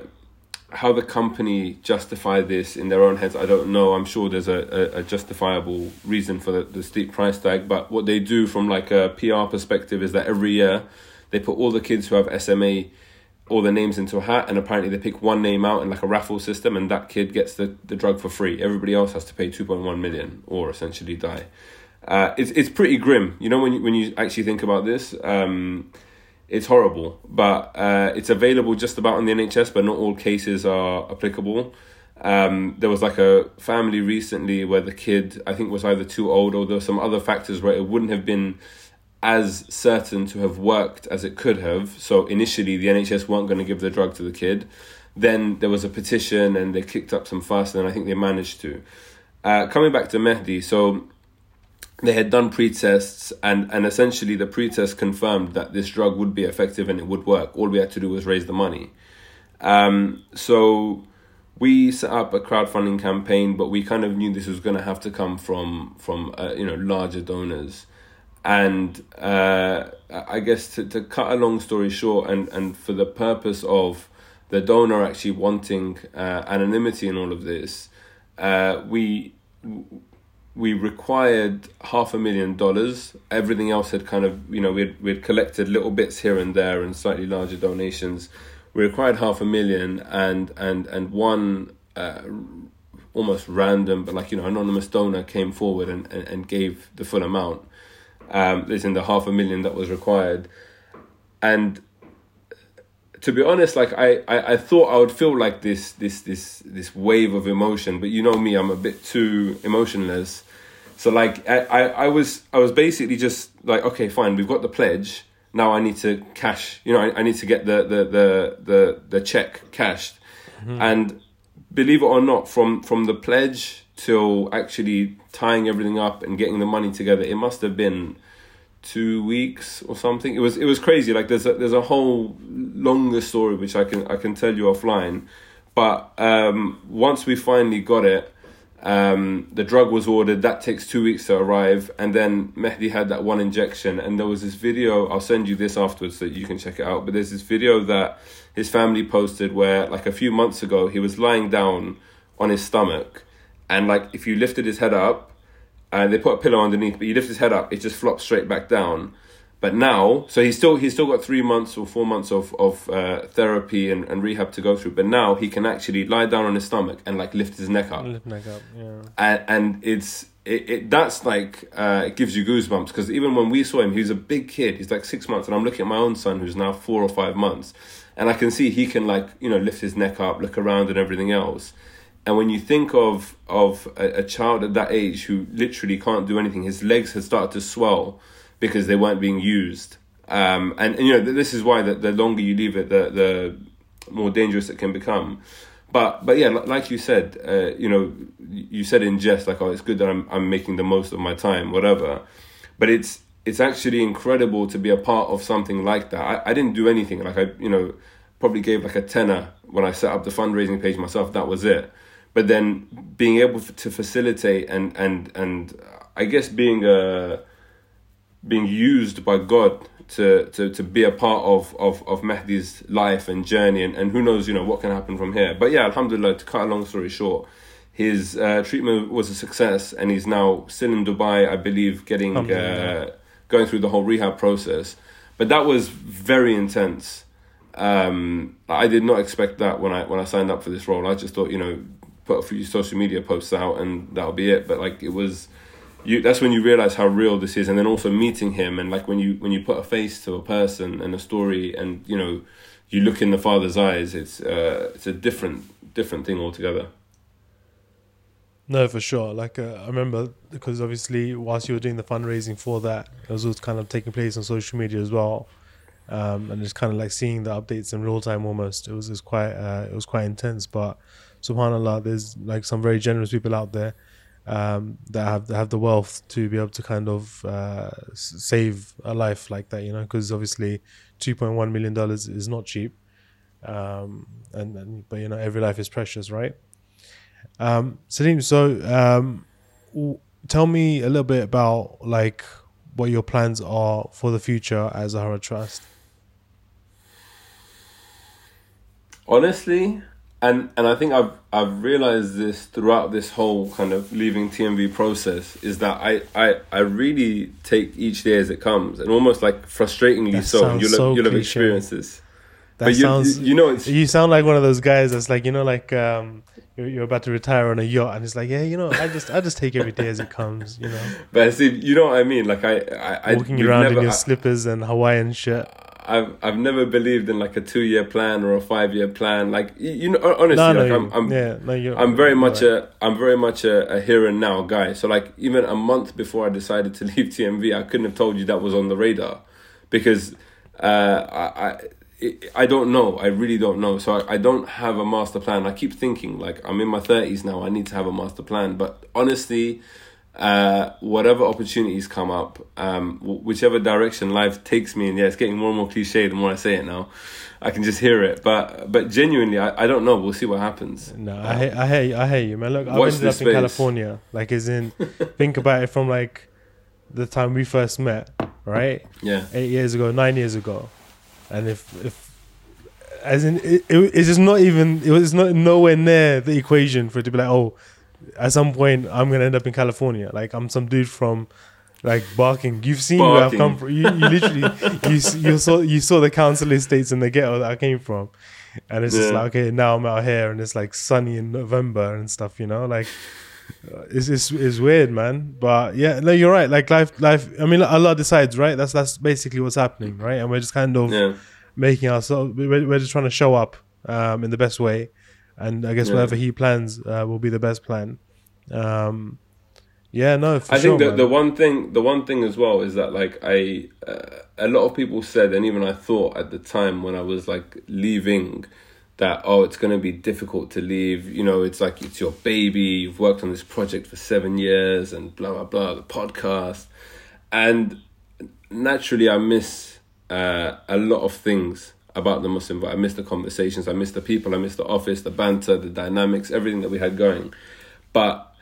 S2: how the company justify this in their own heads, I don't know. I'm sure there's a, a, a justifiable reason for the, the steep price tag, but what they do from like a PR perspective is that every year they put all the kids who have SMA all their names into a hat and apparently they pick one name out in like a raffle system and that kid gets the, the drug for free. Everybody else has to pay 2.1 million or essentially die. Uh, it's it's pretty grim, you know. When you, when you actually think about this, um, it's horrible. But uh, it's available just about on the NHS, but not all cases are applicable. Um, there was like a family recently where the kid, I think, was either too old or there were some other factors where it wouldn't have been as certain to have worked as it could have. So initially, the NHS weren't going to give the drug to the kid. Then there was a petition and they kicked up some fuss, and I think they managed to. Uh, coming back to Mehdi, so they had done pre-tests and, and essentially the pre-test confirmed that this drug would be effective and it would work. All we had to do was raise the money. Um, so we set up a crowdfunding campaign, but we kind of knew this was going to have to come from from uh, you know larger donors. And uh, I guess to, to cut a long story short, and, and for the purpose of the donor actually wanting uh, anonymity in all of this, uh, we we required half a million dollars. Everything else had kind of, you know, we'd, we'd collected little bits here and there and slightly larger donations. We required half a million and, and, and one uh, almost random, but like, you know, anonymous donor came forward and, and, and gave the full amount. Um, there's in the half a million that was required. And to be honest, like I, I, I thought I would feel like this this this this wave of emotion, but you know me, I'm a bit too emotionless. So like I, I, I was I was basically just like, okay, fine, we've got the pledge. Now I need to cash. You know, I, I need to get the the the the, the check cashed. Mm-hmm. And believe it or not, from from the pledge till actually tying everything up and getting the money together, it must have been two weeks or something. It was it was crazy. Like there's a, there's a whole longer story which I can I can tell you offline. But um, once we finally got it, um, the drug was ordered. That takes two weeks to arrive, and then Mehdi had that one injection. And there was this video. I'll send you this afterwards so you can check it out. But there's this video that his family posted where, like a few months ago, he was lying down on his stomach, and like if you lifted his head up, and they put a pillow underneath, but he lifts his head up, it just flops straight back down. But now, so he's still he's still got three months or four months of of uh, therapy and, and rehab to go through. But now he can actually lie down on his stomach and like lift his neck up.
S1: Lift neck up, yeah.
S2: And and it's it, it that's like uh, it gives you goosebumps because even when we saw him, he was a big kid. He's like six months, and I'm looking at my own son who's now four or five months, and I can see he can like you know lift his neck up, look around, and everything else. And when you think of of a, a, child at that age who literally can't do anything, his legs had started to swell because they weren't being used. Um, and, and, you know this is why the, the longer you leave it, the the more dangerous it can become. But but yeah, like you said, uh, you know, you said in jest like, oh, it's good that I'm I'm making the most of my time, whatever. But it's it's actually incredible to be a part of something like that. I, I didn't do anything. Like I you know probably gave like a tenner when I set up the fundraising page myself. That was it but then being able to facilitate and and and I guess being uh being used by God to to to be a part of of of Mehdi's life and journey and, and who knows you know what can happen from here. But yeah alhamdulillah to cut a long story short his uh, treatment was a success and he's now still in Dubai I believe getting uh, going through the whole rehab process. But that was very intense. Um, I did not expect that when I when I signed up for this role. I just thought you know put a few social media posts out and that'll be it. But like it was, you that's when you realize how real this is, and then also meeting him and like when you when you put a face to a person and a story, and you know, you look in the father's eyes, it's uh, it's a different different thing altogether.
S1: No, for sure. Like uh, I remember because obviously whilst you were doing the fundraising for that, it was all kind of taking place on social media as well. Um, and just kind of like seeing the updates in real time almost. It was, it was quite uh, it was quite intense, but subhanallah, there's like some very generous people out there um, that have that have the wealth to be able to kind of uh, save a life like that, you know, because obviously, two point one million dollars is not cheap, um, and, and, but you know every life is precious, right? Um, Salim, so um, w- tell me a little bit about like what your plans are for the future as Zahra Trust.
S2: Honestly, and and I think I've I've realized this throughout this whole kind of leaving TMV process is that I I, I really take each day as it comes and almost like frustratingly that so. you'll so have, you'll have experiences.
S1: That but sounds you, you know you sound like one of those guys that's like you know like um you're, you're about to retire on a yacht and it's like yeah you know I just I just take every day as it comes you know? <laughs>
S2: But see you know what I mean? Like I I
S1: walking I, around never, in your I, slippers and Hawaiian shirt
S2: I've I've never believed in like a two year plan or a five year plan. Like you, know, honestly,
S1: No,
S2: like I'm, I'm
S1: yeah, no,
S2: I'm very much
S1: right.
S2: a I'm very much a, a here and now guy. So like even a month before I decided to <laughs> leave TMV, I couldn't have told you that was on the radar because uh, I. I I don't know. I really don't know. So I, I don't have a master plan. I keep thinking like I'm in my thirties now. I need to have a master plan. But honestly, uh, whatever opportunities come up, um, whichever direction life takes me, and yeah, it's getting more and more cliche the more I say it now. I can just hear it. But but genuinely, I, I don't know. We'll see what happens.
S1: No, I hear, I hear you. I hear you, man. Look, I ended up
S2: this
S1: in. California. Like, as in, <laughs> think about it from like the time we first met, right?
S2: Yeah.
S1: Eight years ago, nine years ago, and if if as in it, it, it's just not even it was not nowhere near the equation for it to be like, oh, at some point I'm gonna end up in California. Like I'm some dude from. Like barking, you've seen where I've come from. You, you literally, <laughs> you you saw you saw the council estates in the ghetto that I came from, and it's just like okay, now I'm out here and it's like sunny in November and stuff, you know, like uh, it's it's, it's weird, man. But yeah, no, you're right. Like life, life. I mean, Allah decides, right? That's that's basically what's happening, right? And we're just kind of
S2: Yeah.
S1: making ourselves. We're, we're just trying to show up um, in the best way, and I guess
S2: Yeah.
S1: whatever He plans uh, will be the best plan. Um, yeah, no, for
S2: I
S1: sure.
S2: think the,
S1: man.
S2: the one thing the one thing as well is that like I uh, a lot of people said and even I thought at the time when I was like leaving that oh it's going to be difficult to leave you know it's like it's your baby you've worked on this project for 7 years and blah blah blah the podcast and naturally I miss uh, a lot of things about the Muslim but I miss the conversations I miss the people I miss the office the banter the dynamics everything that we had going but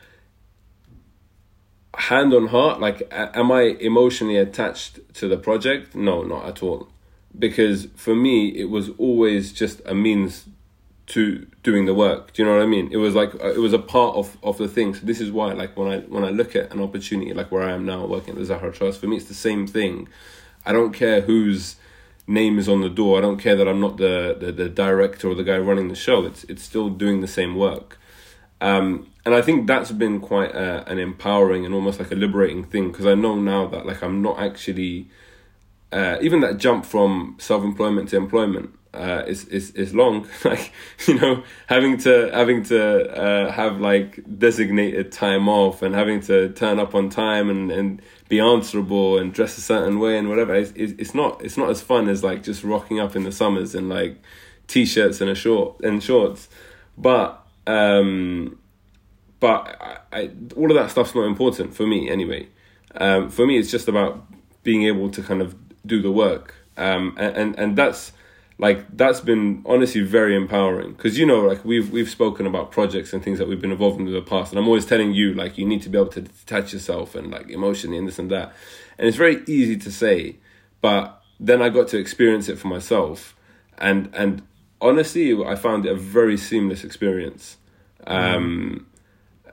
S2: hand on heart, like, am I emotionally attached to the project? No, not at all. Because for me, it was always just a means to doing the work. Do you know what I mean? It was like uh, it was a part of of the thing. So this is why, like, when I when I look at an opportunity, like where I am now, working at the Zahra Trust, for me, it's the same thing. I don't care whose name is on the door. I don't care that I'm not the the, the director or the guy running the show. It's it's still doing the same work. Um, and I think that's been quite a, an empowering and almost like a liberating thing because I know now that like I'm not actually uh, even that jump from self employment to employment uh, is is is long. <laughs> like you know, having to having to uh, have like designated time off and having to turn up on time and, and be answerable and dress a certain way and whatever. It's, it's not it's not as fun as like just rocking up in the summers in like t-shirts and a short and shorts, but. um but I, I, all of that stuff's not important for me anyway. Um, for me, it's just about being able to kind of do the work, um, and, and and that's like that's been honestly very empowering. Because you know like we've we've spoken about projects and things that we've been involved in in the past, and I'm always telling you like you need to be able to detach yourself and like emotionally and this and that, and it's very easy to say, but then I got to experience it for myself, and and honestly, I found it a very seamless experience. Um,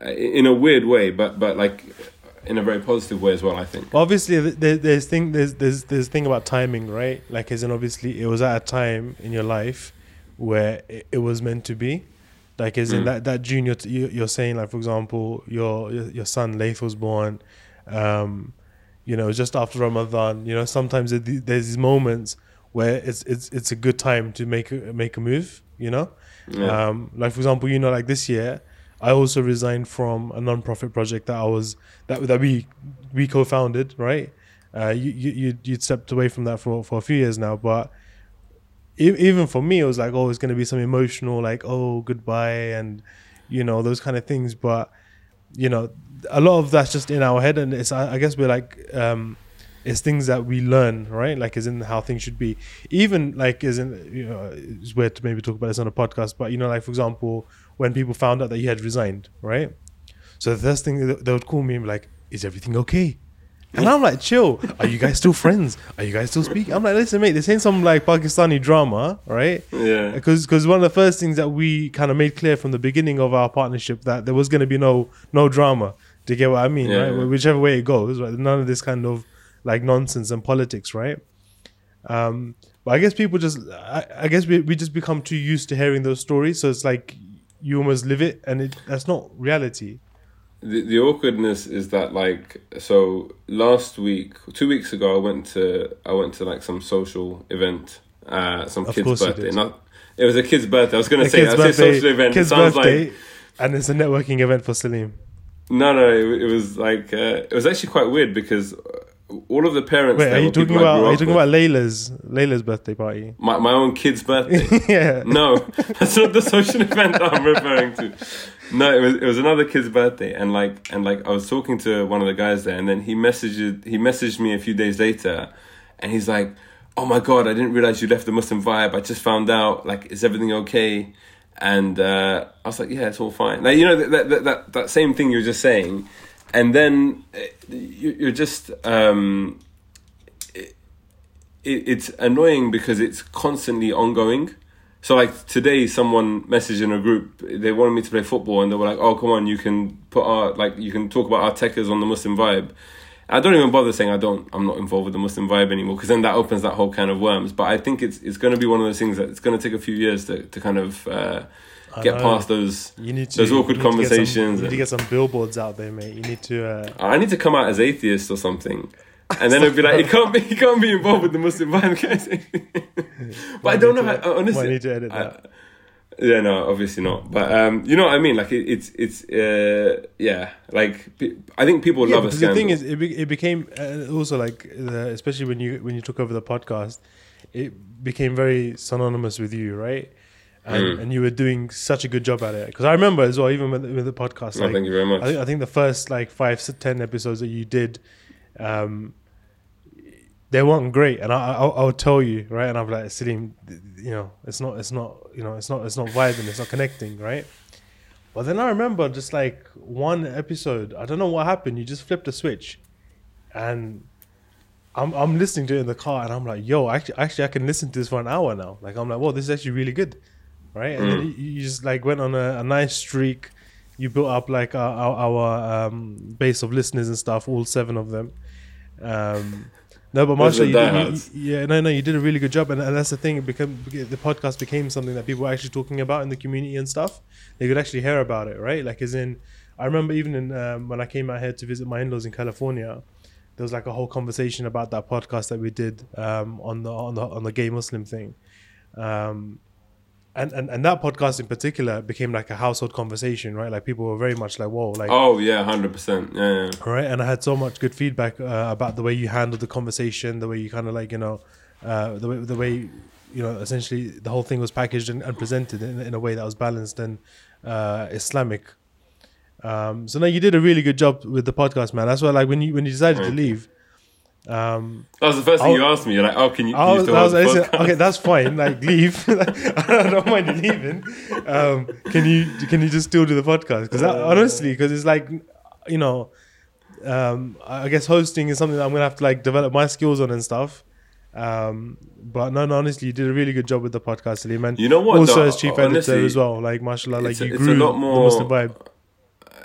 S2: in a weird way, but but like in a very positive way as well. I think.
S1: Well, obviously, th- there, there's thing there's there's there's thing about timing, right? Like, as in, obviously, it was at a time in your life where it, it was meant to be. Like, as in
S2: Mm.
S1: that that junior, t- you, you're saying, like, for example, your your, son Laith was born. Um, you know, just after Ramadan. You know, sometimes there- there's these moments where it's it's it's a good time to make a, make a move. You know,
S2: Yeah.
S1: um, like for example, you know, like this year, I also resigned from a non-profit project that I was that that we we co-founded, right? Uh, you you you you'd stepped away from that for for a few years now, but even for me, it was like, oh, it's gonna be some emotional, like, oh, goodbye, and you know those kind of things. But you know, a lot of that's just in our head, and it's I guess we're like. um it's things that we learn, right? Like, is in how things should be. Even like, in, you know, it's weird to maybe talk about this on a podcast, but you know, like for example, when people found out that you had resigned, right? So the first thing they they would call me and be like, "Is everything okay?" And I'm like, "Chill. Are you guys still friends? Are you guys still speaking?" I'm like, "Listen, mate, this ain't some like Pakistani drama, right?"
S2: Yeah.
S1: Because because one of the first things that we kind of made clear from the beginning of our partnership that there was going to be no no drama. Do you get what I mean?
S2: Yeah,
S1: right?
S2: yeah.
S1: Whichever way it goes, right? None of this kind of like nonsense and politics, right? Um, but I guess people just, I, I guess we, we just become too used to hearing those stories. So it's like you almost live it, and it that's not reality.
S2: the, the awkwardness is that like so last week two weeks ago I went to I went to like some social event uh some
S1: Of
S2: kid's birthday not it was a kid's birthday I was gonna
S1: A
S2: say I say social event it
S1: kid's
S2: sounds
S1: birthday,
S2: like
S1: and it's a networking event for Salim.
S2: no no it, it was like uh, it was actually quite weird because all of the parents
S1: Wait, are you talking about? Are you talking
S2: with.
S1: about Layla's Layla's birthday party?
S2: my, my own kid's birthday <laughs>
S1: yeah.
S2: no, that's not the social event that I'm referring to. No, it was it was another kid's birthday, and like and like I was talking to one of the guys there, and then he messaged he messaged me a few days later, and he's like, "Oh my god, I didn't realize you left the Muslim vibe. I just found out. Like, is everything okay?" And uh, I was like, "Yeah, it's all fine." Like you know that that that, that same thing you were just saying, and then uh, you, you're just. Um, it, it's annoying because it's constantly ongoing. So like today, someone messaged in a group. They wanted me to play football, and they were like, "Oh, come on, you can put our like you can talk about our techers on the Muslim vibe." I don't even bother saying I don't. I'm not involved with the Muslim vibe anymore because then that opens that whole can of worms. But I think it's it's going to be one of those things that it's going to take a few years to to kind of uh,
S1: I
S2: get
S1: know.
S2: past those.
S1: You need to.
S2: Those awkward
S1: you to some-
S2: conversations
S1: You need to get some billboards out there, mate. You need to. Uh,
S2: I need to come out as atheist or something. And then it'd be like, he can't be, he can't be involved with the Muslim guys. <laughs> but I don't know
S1: might
S2: how,
S1: to-
S2: honestly.
S1: might need to edit
S2: I-
S1: that.
S2: yeah, no, obviously not. But um, you know what I mean? Like it, it's it's uh, yeah. Like pe- I think people
S1: yeah,
S2: love a
S1: because the thing is, it, be, it became uh, also like, uh, especially when you when you took over the podcast, it became very synonymous with you, right? And,
S2: Mm.
S1: and you were doing such a good job at it. Because I remember as well, even with, with the podcast,
S2: No,
S1: like,
S2: thank you very much.
S1: I think, I think the first like five to ten episodes that you did, um, they weren't great, and I, I I'll tell you right, and I'm like sitting, you know, it's not it's not you know it's not it's not vibing, it's not connecting, right? But then I remember just like one episode, I don't know what happened. You just flipped a switch, and I'm I'm listening to it in the car, and I'm like, yo, actually actually I can listen to this for an hour now. Like I'm like, whoa, this is actually really good, right? And then you, you just like went on a, a nice streak. You built up like our, our, our um, base of listeners and stuff, all seven of them. Um, no, but
S2: mashallah,
S1: you did, you, yeah, no, no, you did a really good job, and, and that's the thing. It became the podcast became something that people were actually talking about in the community and stuff. They could actually hear about it, right? Like, as in, I remember even in um, when I came out here to visit my in-laws in California, there was like a whole conversation about that podcast that we did um, on the on the on the gay Muslim thing. Um, and, and, and that podcast in particular became like a household conversation, right? Like people were very much like, "Whoa!" Like,
S2: oh yeah, hundred percent. Yeah, yeah.
S1: right and i had so much good feedback uh, about the way you handled the conversation the way you kind of like you know uh, the way the way you know essentially the whole thing was packaged and, and presented in, in a way that was balanced and uh, islamic um, so now you did a really good job with the podcast man that's why like when you when you decided to leave um,
S2: That was the first thing
S1: I'll-
S2: you asked me. You're like, oh, can you? Can you still
S1: was,
S2: the
S1: said, okay, that's fine. Like, leave. <laughs> I don't mind you leaving. Um, can you can you just still do the podcast? Because honestly, because it's like, you know, um, I guess hosting is something that I'm gonna have to like develop my skills on and stuff. Um, but no, no, honestly, you did a really good job with the podcast, Salim. And
S2: You know what,
S1: Also
S2: though?
S1: as chief editor as well. Like, mashallah, like you
S2: it's a
S1: grew
S2: lot
S1: the
S2: more-
S1: Muslim vibe.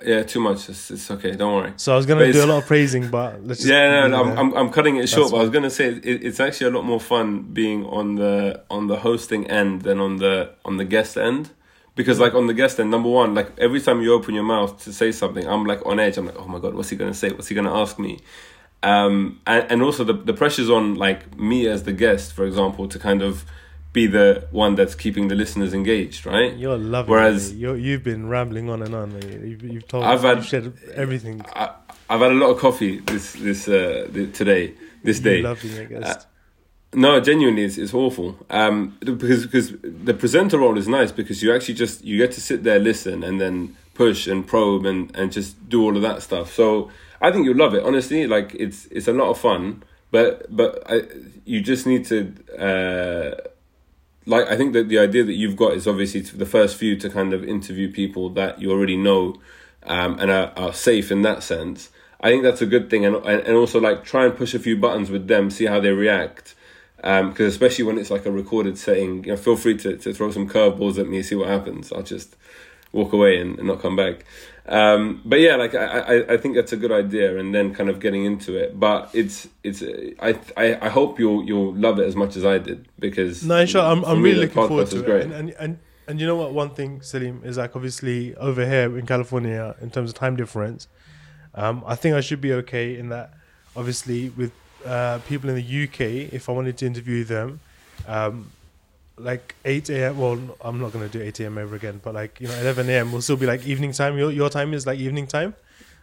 S2: Yeah, too much. It's, it's okay. Don't worry.
S1: So I was gonna
S2: But
S1: do a lot of praising, but let's just
S2: Yeah, no, no, I'm. I'm I'm cutting it short, but I was gonna say it, it's actually a lot more fun being on the on the hosting end than on the on the guest end. Because like on the guest end, number one, like every time you open your mouth to say something, I'm like on edge. I'm like, oh my god, what's he gonna say? What's he gonna ask me? Um, and, and also the the pressure's on like me as the guest, for example, to kind of be the one that's keeping the listeners engaged, right?
S1: You're loving
S2: Whereas-
S1: it. You're, you've been rambling on and on. mate. You've, you've told,
S2: I've had-
S1: you've everything.
S2: I, I've had a lot of coffee this this uh, th- today, this day.
S1: You love being a guest.
S2: No, genuinely, it's, it's awful. Um, because because the presenter role is nice because you actually just you get to sit there, listen, and then push and probe and, and just do all of that stuff. So I think you'll love it. Honestly, like it's it's a lot of fun. But but I, you just need to uh, like I think that the idea that you've got is obviously the first few to kind of interview people that you already know um, and are, are safe in that sense. I think that's a good thing, and and also like try and push a few buttons with them, see how they react. Because especially when it's like a recorded setting, you know, feel free to, to throw some curveballs at me, see what happens. I'll just walk away and, and not come back. Um, but yeah, like I, I, I think that's a good idea, and then kind of getting into it. But it's it's I I, I hope you'll you'll love it as much as I did because
S1: No, inshallah, I'm, I'm really looking forward to it. And, and, and And you know what? One thing, Salim, is like obviously over here in California, in terms of time difference, um, I think I should be okay in that. Obviously, with uh, people in the UK, if I wanted to interview them, um, like 8 a.m. Well, I'm not gonna do 8 a.m. ever again, but like you know 11 a.m. will still be like evening time. Your your time is like evening time,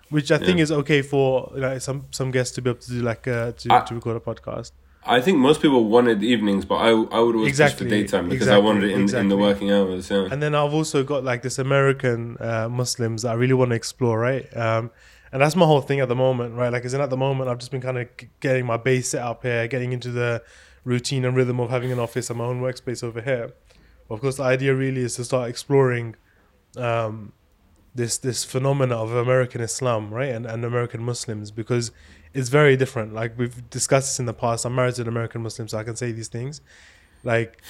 S1: which I think is okay for like some some guests to be able to do like uh, to
S2: I-
S1: to record a podcast.
S2: I think most people wanted evenings, but I I would always
S1: Exactly,
S2: push for daytime because I wanted it in, in the working hours. Yeah.
S1: And then I've also got like this American uh, Muslims that I really want to explore, right? Um, and that's my whole thing at the moment, right? Like, as in at the moment, I've just been kind of getting my base set up here, getting into the routine and rhythm of having an office and my own workspace over here. Of course, the idea really is to start exploring um, this this phenomena of American Islam, right, and, and American Muslims because it's very different. Like we've discussed this in the past. I'm married to an American Muslim, so I can say these things. Like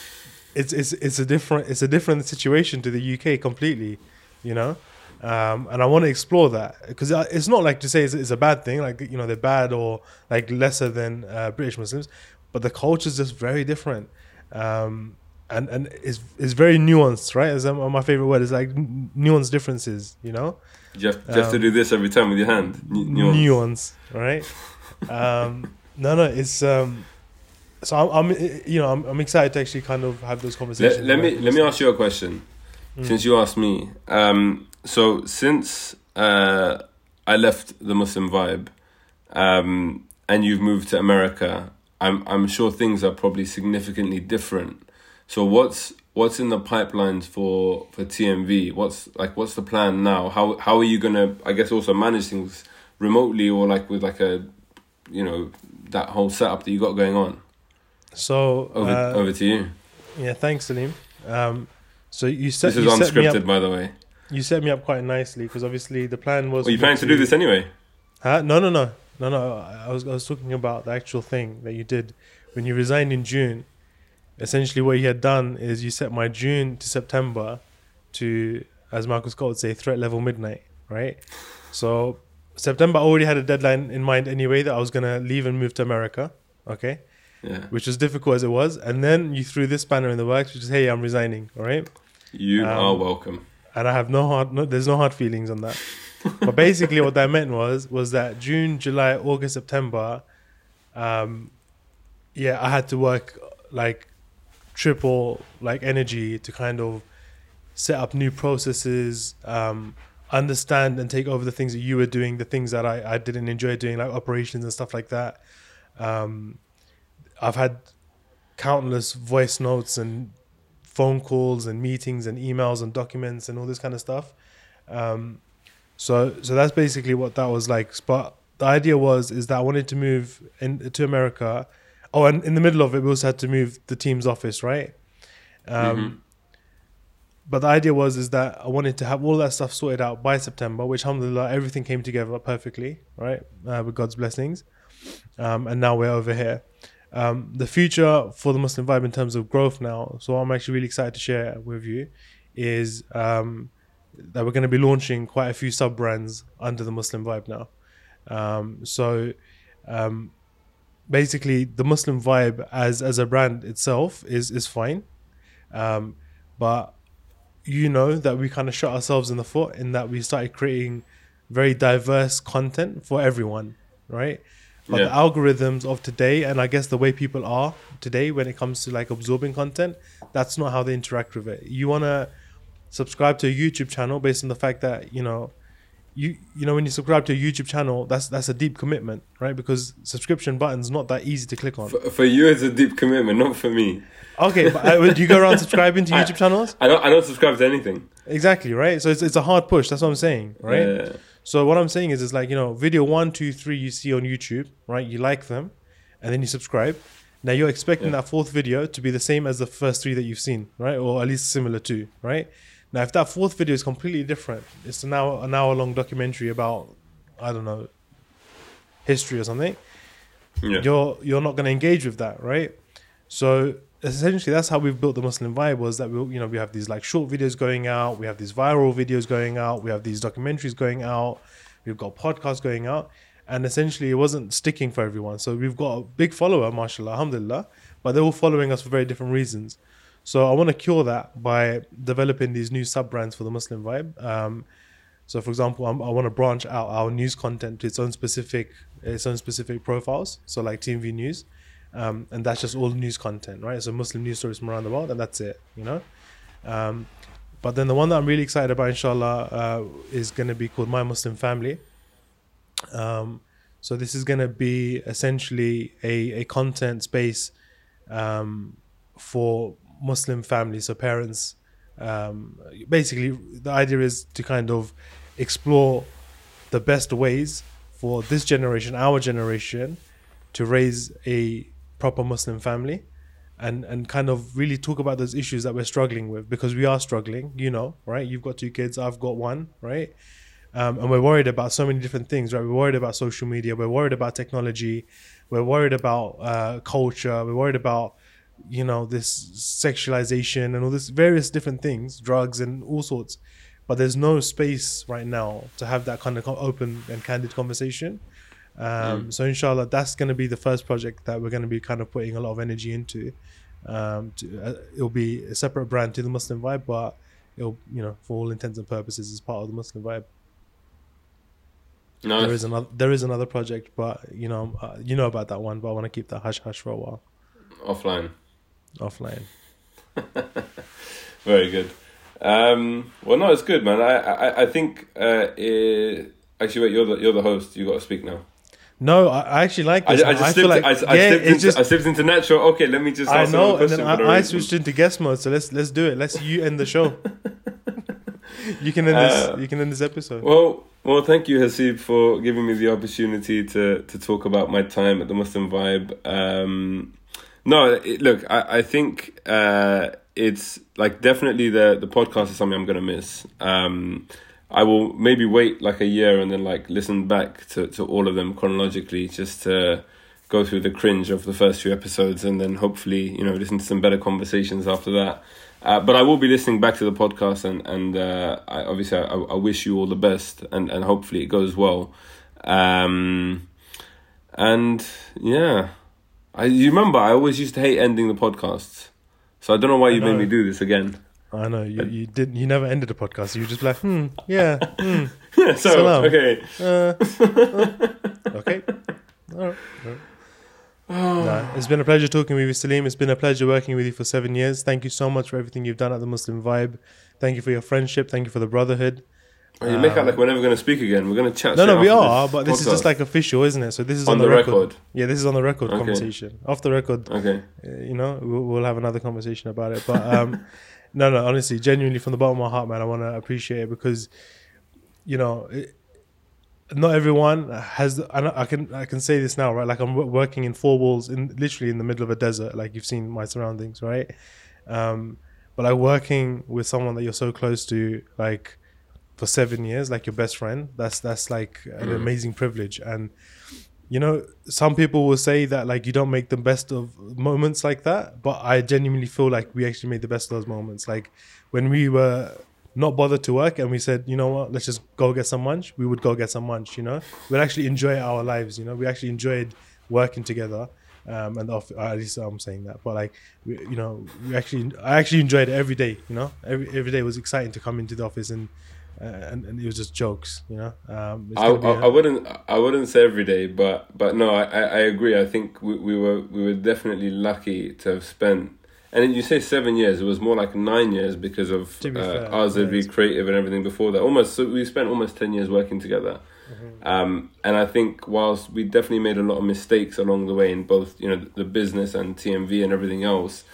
S1: it's it's it's a different it's a different situation to the UK completely, you know. Um, and I want to explore that because it's not like to say it's, it's a bad thing, like you know they're bad or like lesser than uh, British Muslims, but the culture is just very different, um, and and it's it's very nuanced, right? As um, my favorite word is like nuanced differences, you know
S2: You have, you have to
S1: Um,
S2: do this every time with your hand. Nuance.
S1: nuance, right? <laughs> um, no, no, it's um, so I'm, I'm you know I'm, I'm excited to actually kind of have those conversations.
S2: Let, let me let me ask you a question.
S1: Mm.
S2: Since you asked me, um, so since uh, I left the Muslim vibe, um, and you've moved to America, I'm I'm sure things are probably significantly different. So what's what's in the pipelines for for TMV? What's like what's the plan now? How how are you gonna I guess also manage things remotely or like with like a you know that whole setup that you got going on?
S1: So
S2: Over
S1: uh,
S2: over to you.
S1: yeah, thanks, Salim. Um, so you set
S2: This is
S1: you set me
S2: unscripted,
S1: up.
S2: by the way.
S1: You set me up quite nicely because obviously the plan was.
S2: Are you planning to do this anyway?
S1: Huh? No, no, no, no, no. I was I was talking about the actual thing that you did when you resigned in June. Essentially, what you had done is you set my June to September to, as Michael Scott would say, threat level midnight, right? So September I already had a deadline in mind anyway that I was gonna leave and move to America. Okay,
S2: Yeah.
S1: which was difficult as it was, and then you threw this banner in the works, which is, "Hey, I'm resigning." All right
S2: You
S1: Um,
S2: are welcome.
S1: and I have no hard, no, there's no hard feelings on that. But basically, what that meant was was that June, July, August, September, um, yeah, I had to work like triple like energy to kind of set up new processes, um, understand and take over the things that you were doing, the things that I, I didn't enjoy doing, like operations and stuff like that. Um, I've had countless voice notes and phone calls and meetings and emails and documents and all this kind of stuff. Um, so so that's basically what that was like. But the idea was is that I wanted to move in to America. Oh, and in the middle of it, we also had to move the team's office, right? Um,
S2: Mhm.
S1: But the idea was is that I wanted to have all that stuff sorted out by September, which alhamdulillah everything came together perfectly, right? Uh, with God's blessings. Um, and now we're over here. Um, the future for the Muslim vibe in terms of growth now, so I'm actually really excited to share with you, is um, that we're going to be launching quite a few sub brands under the Muslim vibe now. Um, so um, basically, the Muslim vibe as as a brand itself is is fine, um, but you know that we kind of shot ourselves in the foot in that we started creating very diverse content for everyone, right? But
S2: Yeah.
S1: the algorithms of today, and I guess the way people are today when it comes to like absorbing content, that's not how they interact with it. You want to subscribe to a YouTube channel based on the fact that you know, you you know when you subscribe to a YouTube channel, that's that's a deep commitment, right? Because subscription button's not that easy to click on.
S2: For, for you, it's a deep commitment, not for me.
S1: Okay, but uh, do you go around subscribing to <laughs>
S2: I-
S1: YouTube channels?
S2: I don't. I don't subscribe to anything.
S1: Exactly, right? So it's it's a hard push. That's what I'm saying, right?
S2: Yeah.
S1: So what I'm saying is, it's like you know, video one, two, three you see on YouTube, right? You like them, and then you subscribe. Now you're expecting
S2: Yeah.
S1: that fourth video to be the same as the first three that you've seen, right? Or at least similar to, right? Now if that fourth video is completely different, it's an hour an hour long documentary about I don't know history or something.
S2: Yeah.
S1: You're you're not going to engage with that, right? So essentially that's how we've built the Muslim vibe was that we you know we have these like short videos going out, we have these viral videos going out, we have these documentaries going out, we've got podcasts going out, and essentially it wasn't sticking for everyone. So we've got a big follower, mashallah, alhamdulillah, but they're all following us for very different reasons. So I want to cure that by developing these new sub brands for the Muslim vibe. Um, so, for example, I'm, i want to branch out our news content to its own specific its own specific profiles. So, like TMV News, um, and that's just all news content, right? So, Muslim news stories from around the world, and that's it, you know. Um, but then the one that I'm really excited about, inshallah, uh, is going to be called My Muslim Family. Um, so this is going to be essentially a, a content space um, for Muslim families, so parents. Um, basically, the idea is to kind of explore the best ways for this generation, our generation, to raise a proper Muslim family and and kind of really talk about those issues that we're struggling with because we are struggling you know right you've got two kids i've got one right um, and we're worried about so many different things right we're worried about social media we're worried about technology we're worried about uh, culture we're worried about you know this sexualization and all this various different things drugs and all sorts but there's no space right now to have that kind of open and candid conversation um, mm. so inshallah that's going to be the first project that we're going to be kind of putting a lot of energy into um, to, uh, it'll be a separate brand to the muslim vibe but it'll you know for all intents and purposes is part of the muslim vibe no, there is another. There is another project, but you know, uh, you know about that one. But I want to keep that hush hush for a while.
S2: Offline.
S1: Offline. <laughs>
S2: Very good. Um, well, no, it's good, man. I I, I think uh, it, actually, wait, you're the you're the host. You got to speak now.
S1: No, I, actually like this.
S2: I, I just I slipped, like, I, I, yeah, slipped into, just, I slipped into natural. Okay, let me just.
S1: I know, and then I, I switched into guest mode. So let's let's do it. Let's you end the show. <laughs> you can end this. Uh, you can end this episode.
S2: Well, well, thank you, Hasib, for giving me the opportunity to to talk about my time at the Muslim Vibe. Um, no, it, look, I, I think uh, it's like definitely the the podcast is something I'm gonna miss. Um, I will maybe wait like a year and then like listen back to, to all of them chronologically just to go through the cringe of the first few episodes and then hopefully you know listen to some better conversations after that. Uh, but I will be listening back to the podcast and and uh, I, obviously I, I wish you all the best and and hopefully it goes well. Um, and yeah. I you remember I always used to hate ending the podcasts, so I don't know why you made me do this again.
S1: I know you, you didn't. You never ended a podcast. You just like, hmm, yeah, hmm. <laughs>
S2: so Salam. okay, uh,
S1: uh, okay, all right. <sighs> No, it's been a pleasure talking with you, Salim. It's been a pleasure working with you for seven years. Thank you so much for everything you've done at the Muslim Vibe. Thank you for your friendship. Thank you for the brotherhood.
S2: You make out like we're never going to speak again. We're going to chat.
S1: No, no, we are, but this podcast. is just like official, isn't it? So this is on, the, record. Yeah, this is on the record okay. conversation. Off the record,
S2: okay.
S1: Uh, you know, we'll, we'll, have another conversation about it. But um, <laughs> no, no, honestly, genuinely, from the bottom of my heart, man, I want to appreciate it because, you know, it, not everyone has. I can I can say this now, right? Like I'm working in four walls, in literally in the middle of a desert. Like you've seen my surroundings, right? Um, but like working with someone that you're so close to, like for seven years, like your best friend. That's that's like an mm. amazing privilege. And you know, some people will say that like you don't make the best of moments like that, but I genuinely feel like we actually made the best of those moments. Like when we were not bothered to work and we said, you know what, let's just go get some lunch. We would go get some lunch. You know, we'd actually enjoy our lives. You know, we actually enjoyed working together. Um, and off, at least I'm saying that, but like, we, you know, we actually, I actually enjoyed it every day. You know, every every day was exciting to come into the office and and, and, it was just jokes, you know. Um,
S2: I, I, wouldn't I wouldn't say every day, but but no, I, I agree. I think we, we were we were definitely lucky to have spent. And you say seven years; it was more like nine years because of uh, RZV yeah, Creative and everything before that. Almost, so we spent almost ten years working together. Mm-hmm. Um, and I think whilst we definitely made a lot of mistakes along the way in both, you know, the business and TMV and everything else,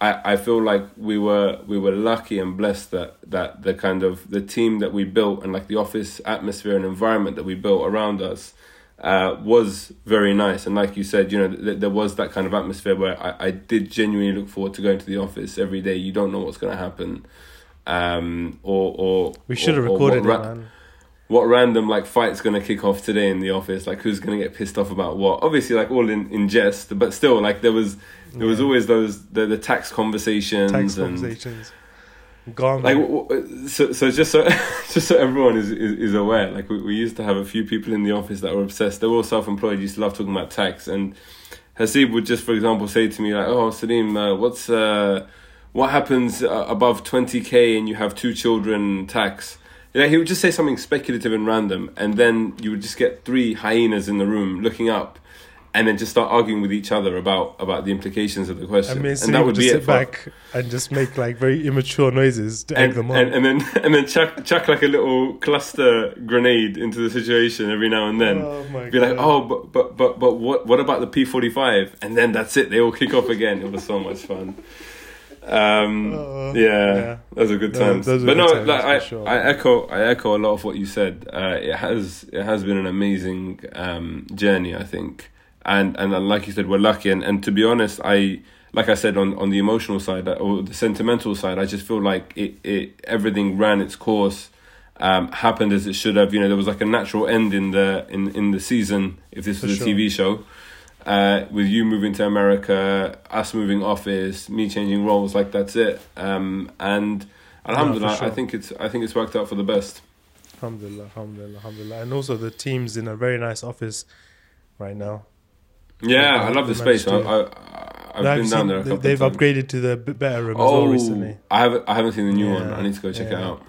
S2: I, I feel like we were we were lucky and blessed that that the kind of the team that we built and like the office atmosphere and environment that we built around us uh, was very nice. And like you said you know th- there was that kind of atmosphere where I, I did genuinely look forward to going to the office every day. You don't know what's going to happen um, or or
S1: we should have recorded it man.
S2: what random like fight's gonna kick off today in the office? Like who's gonna get pissed off about what? Obviously like all in, in jest but still like there was there yeah. was always those the, the tax conversations tax and, conversations. Gone. Like so so just so <laughs> just so everyone is, is, is aware like we, we used to have a few people in the office that were obsessed. They were all self-employed used to love talking about tax. And Hasib would just for example say to me like oh Salim uh, what's uh what happens uh, above 20k and you have two children tax? Yeah he would just say something speculative and random. And then you would just get three hyenas in the room looking up and then just start arguing with each other about about the implications of the question
S1: I mean, so
S2: and that
S1: would just
S2: be it
S1: sit
S2: for-
S1: back and just make like very immature noises to egg
S2: and,
S1: them on.
S2: and, and then <laughs> and then chuck chuck like a little cluster grenade into the situation every now and then
S1: oh my
S2: be like, oh, but but but but what what about the P forty five? And then that's it. They all kick off again. It was so much fun. Um,
S1: Uh,
S2: yeah,
S1: yeah.
S2: those are good
S1: No,
S2: times.
S1: are
S2: but no,
S1: times,
S2: like, I,
S1: sure.
S2: I echo I echo a lot of what you said. Uh, it has it has been an amazing um, journey, I think, and and like you said, we're lucky. And, and to be honest, I like I said on, on the emotional side uh, or the sentimental side, I just feel like it, it everything ran its course. Um, happened as it should have. You know, there was like a natural end in the in, in the season. If this
S1: For
S2: was
S1: sure.
S2: a TV show, uh, with you moving to America, us moving office, me changing roles, like that's it. Um, and alhamdulillah,
S1: sure.
S2: I think it's I think it's worked out for the best.
S1: Alhamdulillah, alhamdulillah, alhamdulillah. And also the team's in a very nice office right now.
S2: Yeah, I love the space. I, I, I've been down there. A couple
S1: they've
S2: times.
S1: upgraded to the better room as
S2: Oh,
S1: well recently.
S2: I haven't I haven't seen the new one. I need to go check it out.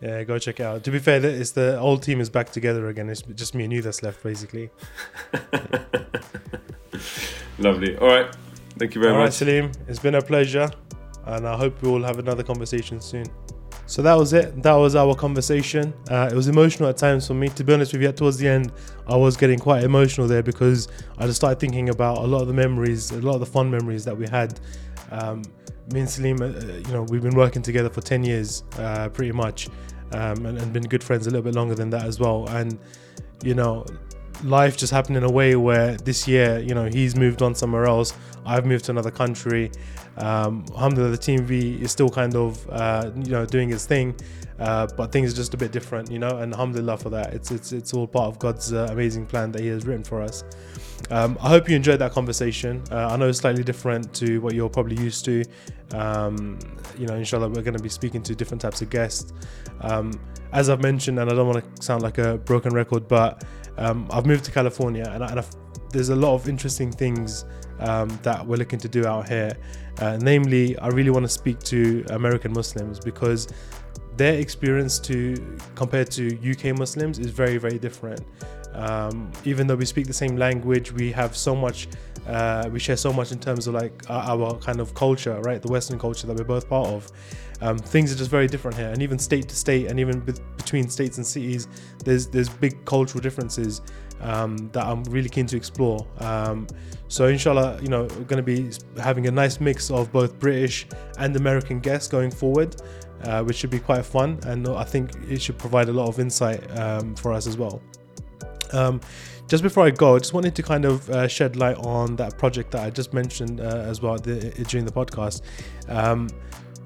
S1: Yeah, go check it out. To be fair, it's the old team is back together again. It's just me and you that's left, basically. <laughs>
S2: Lovely. All right. Thank you very
S1: All right,
S2: much.
S1: Salim, it's been a pleasure, and I hope we will have another conversation soon. So that was it. That was our conversation. Uh, it was emotional at times for me. To be honest with you, towards the end, I was getting quite emotional there because I just started thinking about a lot of the memories, a lot of the fun memories that we had. Um, me and Salim, uh, you know, we've been working together for 10 years, uh, pretty much, um, and, and been good friends a little bit longer than that as well. And, you know, life just happened in a way where this year, you know, he's moved on somewhere else. I've moved to another country. Um, alhamdulillah, the TMV is still kind of, uh, you know, doing its thing, uh, but things are just a bit different, you know. And alhamdulillah for that. It's it's it's all part of God's uh, amazing plan that He has written for us. Um, I hope you enjoyed that conversation. Uh, I know it's slightly different to what you're probably used to. Um, you know, inshallah, we're going to be speaking to different types of guests. Um, as I've mentioned, and I don't want to sound like a broken record, but um, I've moved to California, and, I, and there's a lot of interesting things um, that we're looking to do out here. Uh, namely, I really want to speak to American Muslims because their experience to compared to UK Muslims is very very different. Um, even though we speak the same language, we have so much, uh, we share so much in terms of like our, our kind of culture, right? The Western culture that we're both part of. Um, things are just very different here, and even state to state, and even be- between states and cities, there's there's big cultural differences um, that I'm really keen to explore. Um, so inshallah, you know, we're going to be having a nice mix of both British and American guests going forward, uh, which should be quite fun, and I think it should provide a lot of insight um, for us as well. Um, just before I go, I just wanted to kind of uh, shed light on that project that I just mentioned uh, as well the, during the podcast. Um,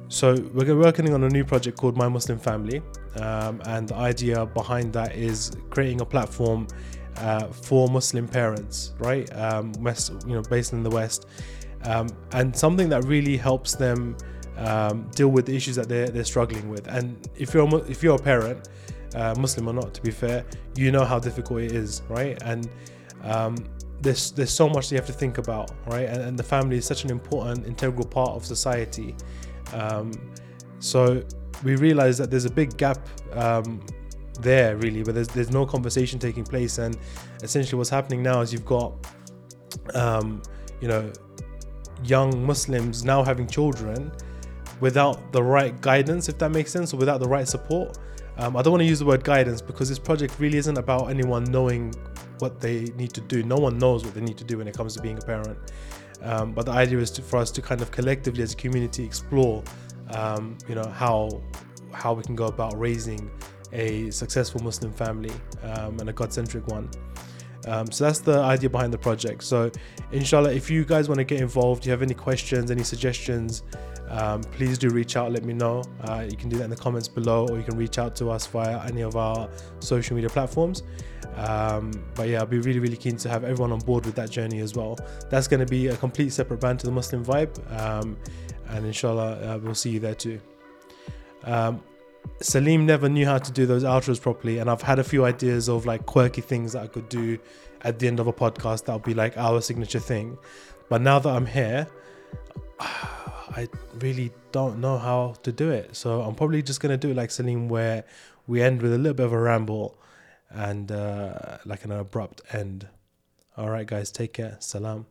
S1: so we're working on a new project called My Muslim Family, um, and the idea behind that is creating a platform uh, for Muslim parents, right? Um, West, you know, based in the West, um, and something that really helps them um, deal with the issues that they're, they're struggling with. And if you're a if you're a parent, uh, Muslim or not, to be fair, you know how difficult it is, right? And um, there's there's so much you have to think about, right? And, and the family is such an important, integral part of society. Um, so we realize that there's a big gap um, there, really, where there's there's no conversation taking place, and essentially what's happening now is you've got, um, you know, young Muslims now having children without the right guidance, if that makes sense, or without the right support. Um, I don't want to use the word guidance because this project really isn't about anyone knowing what they need to do. No one knows what they need to do when it comes to being a parent. Um, but the idea is to, for us to kind of collectively, as a community, explore, um, you know, how how we can go about raising a successful Muslim family um, and a God-centric one. Um, so that's the idea behind the project. So, inshallah, if you guys want to get involved, you have any questions, any suggestions, um, please do reach out. Let me know. Uh, you can do that in the comments below, or you can reach out to us via any of our social media platforms. Um, but yeah, I'll be really, really keen to have everyone on board with that journey as well. That's going to be a complete separate band to the Muslim vibe, um, and inshallah, uh, we'll see you there too. Um, Salim never knew how to do those outros properly, and I've had a few ideas of like quirky things that I could do at the end of a podcast that would be like our signature thing. But now that I'm here, I really don't know how to do it. So I'm probably just gonna do it like Salim, where we end with a little bit of a ramble and uh, like an abrupt end. All right, guys, take care. Salam.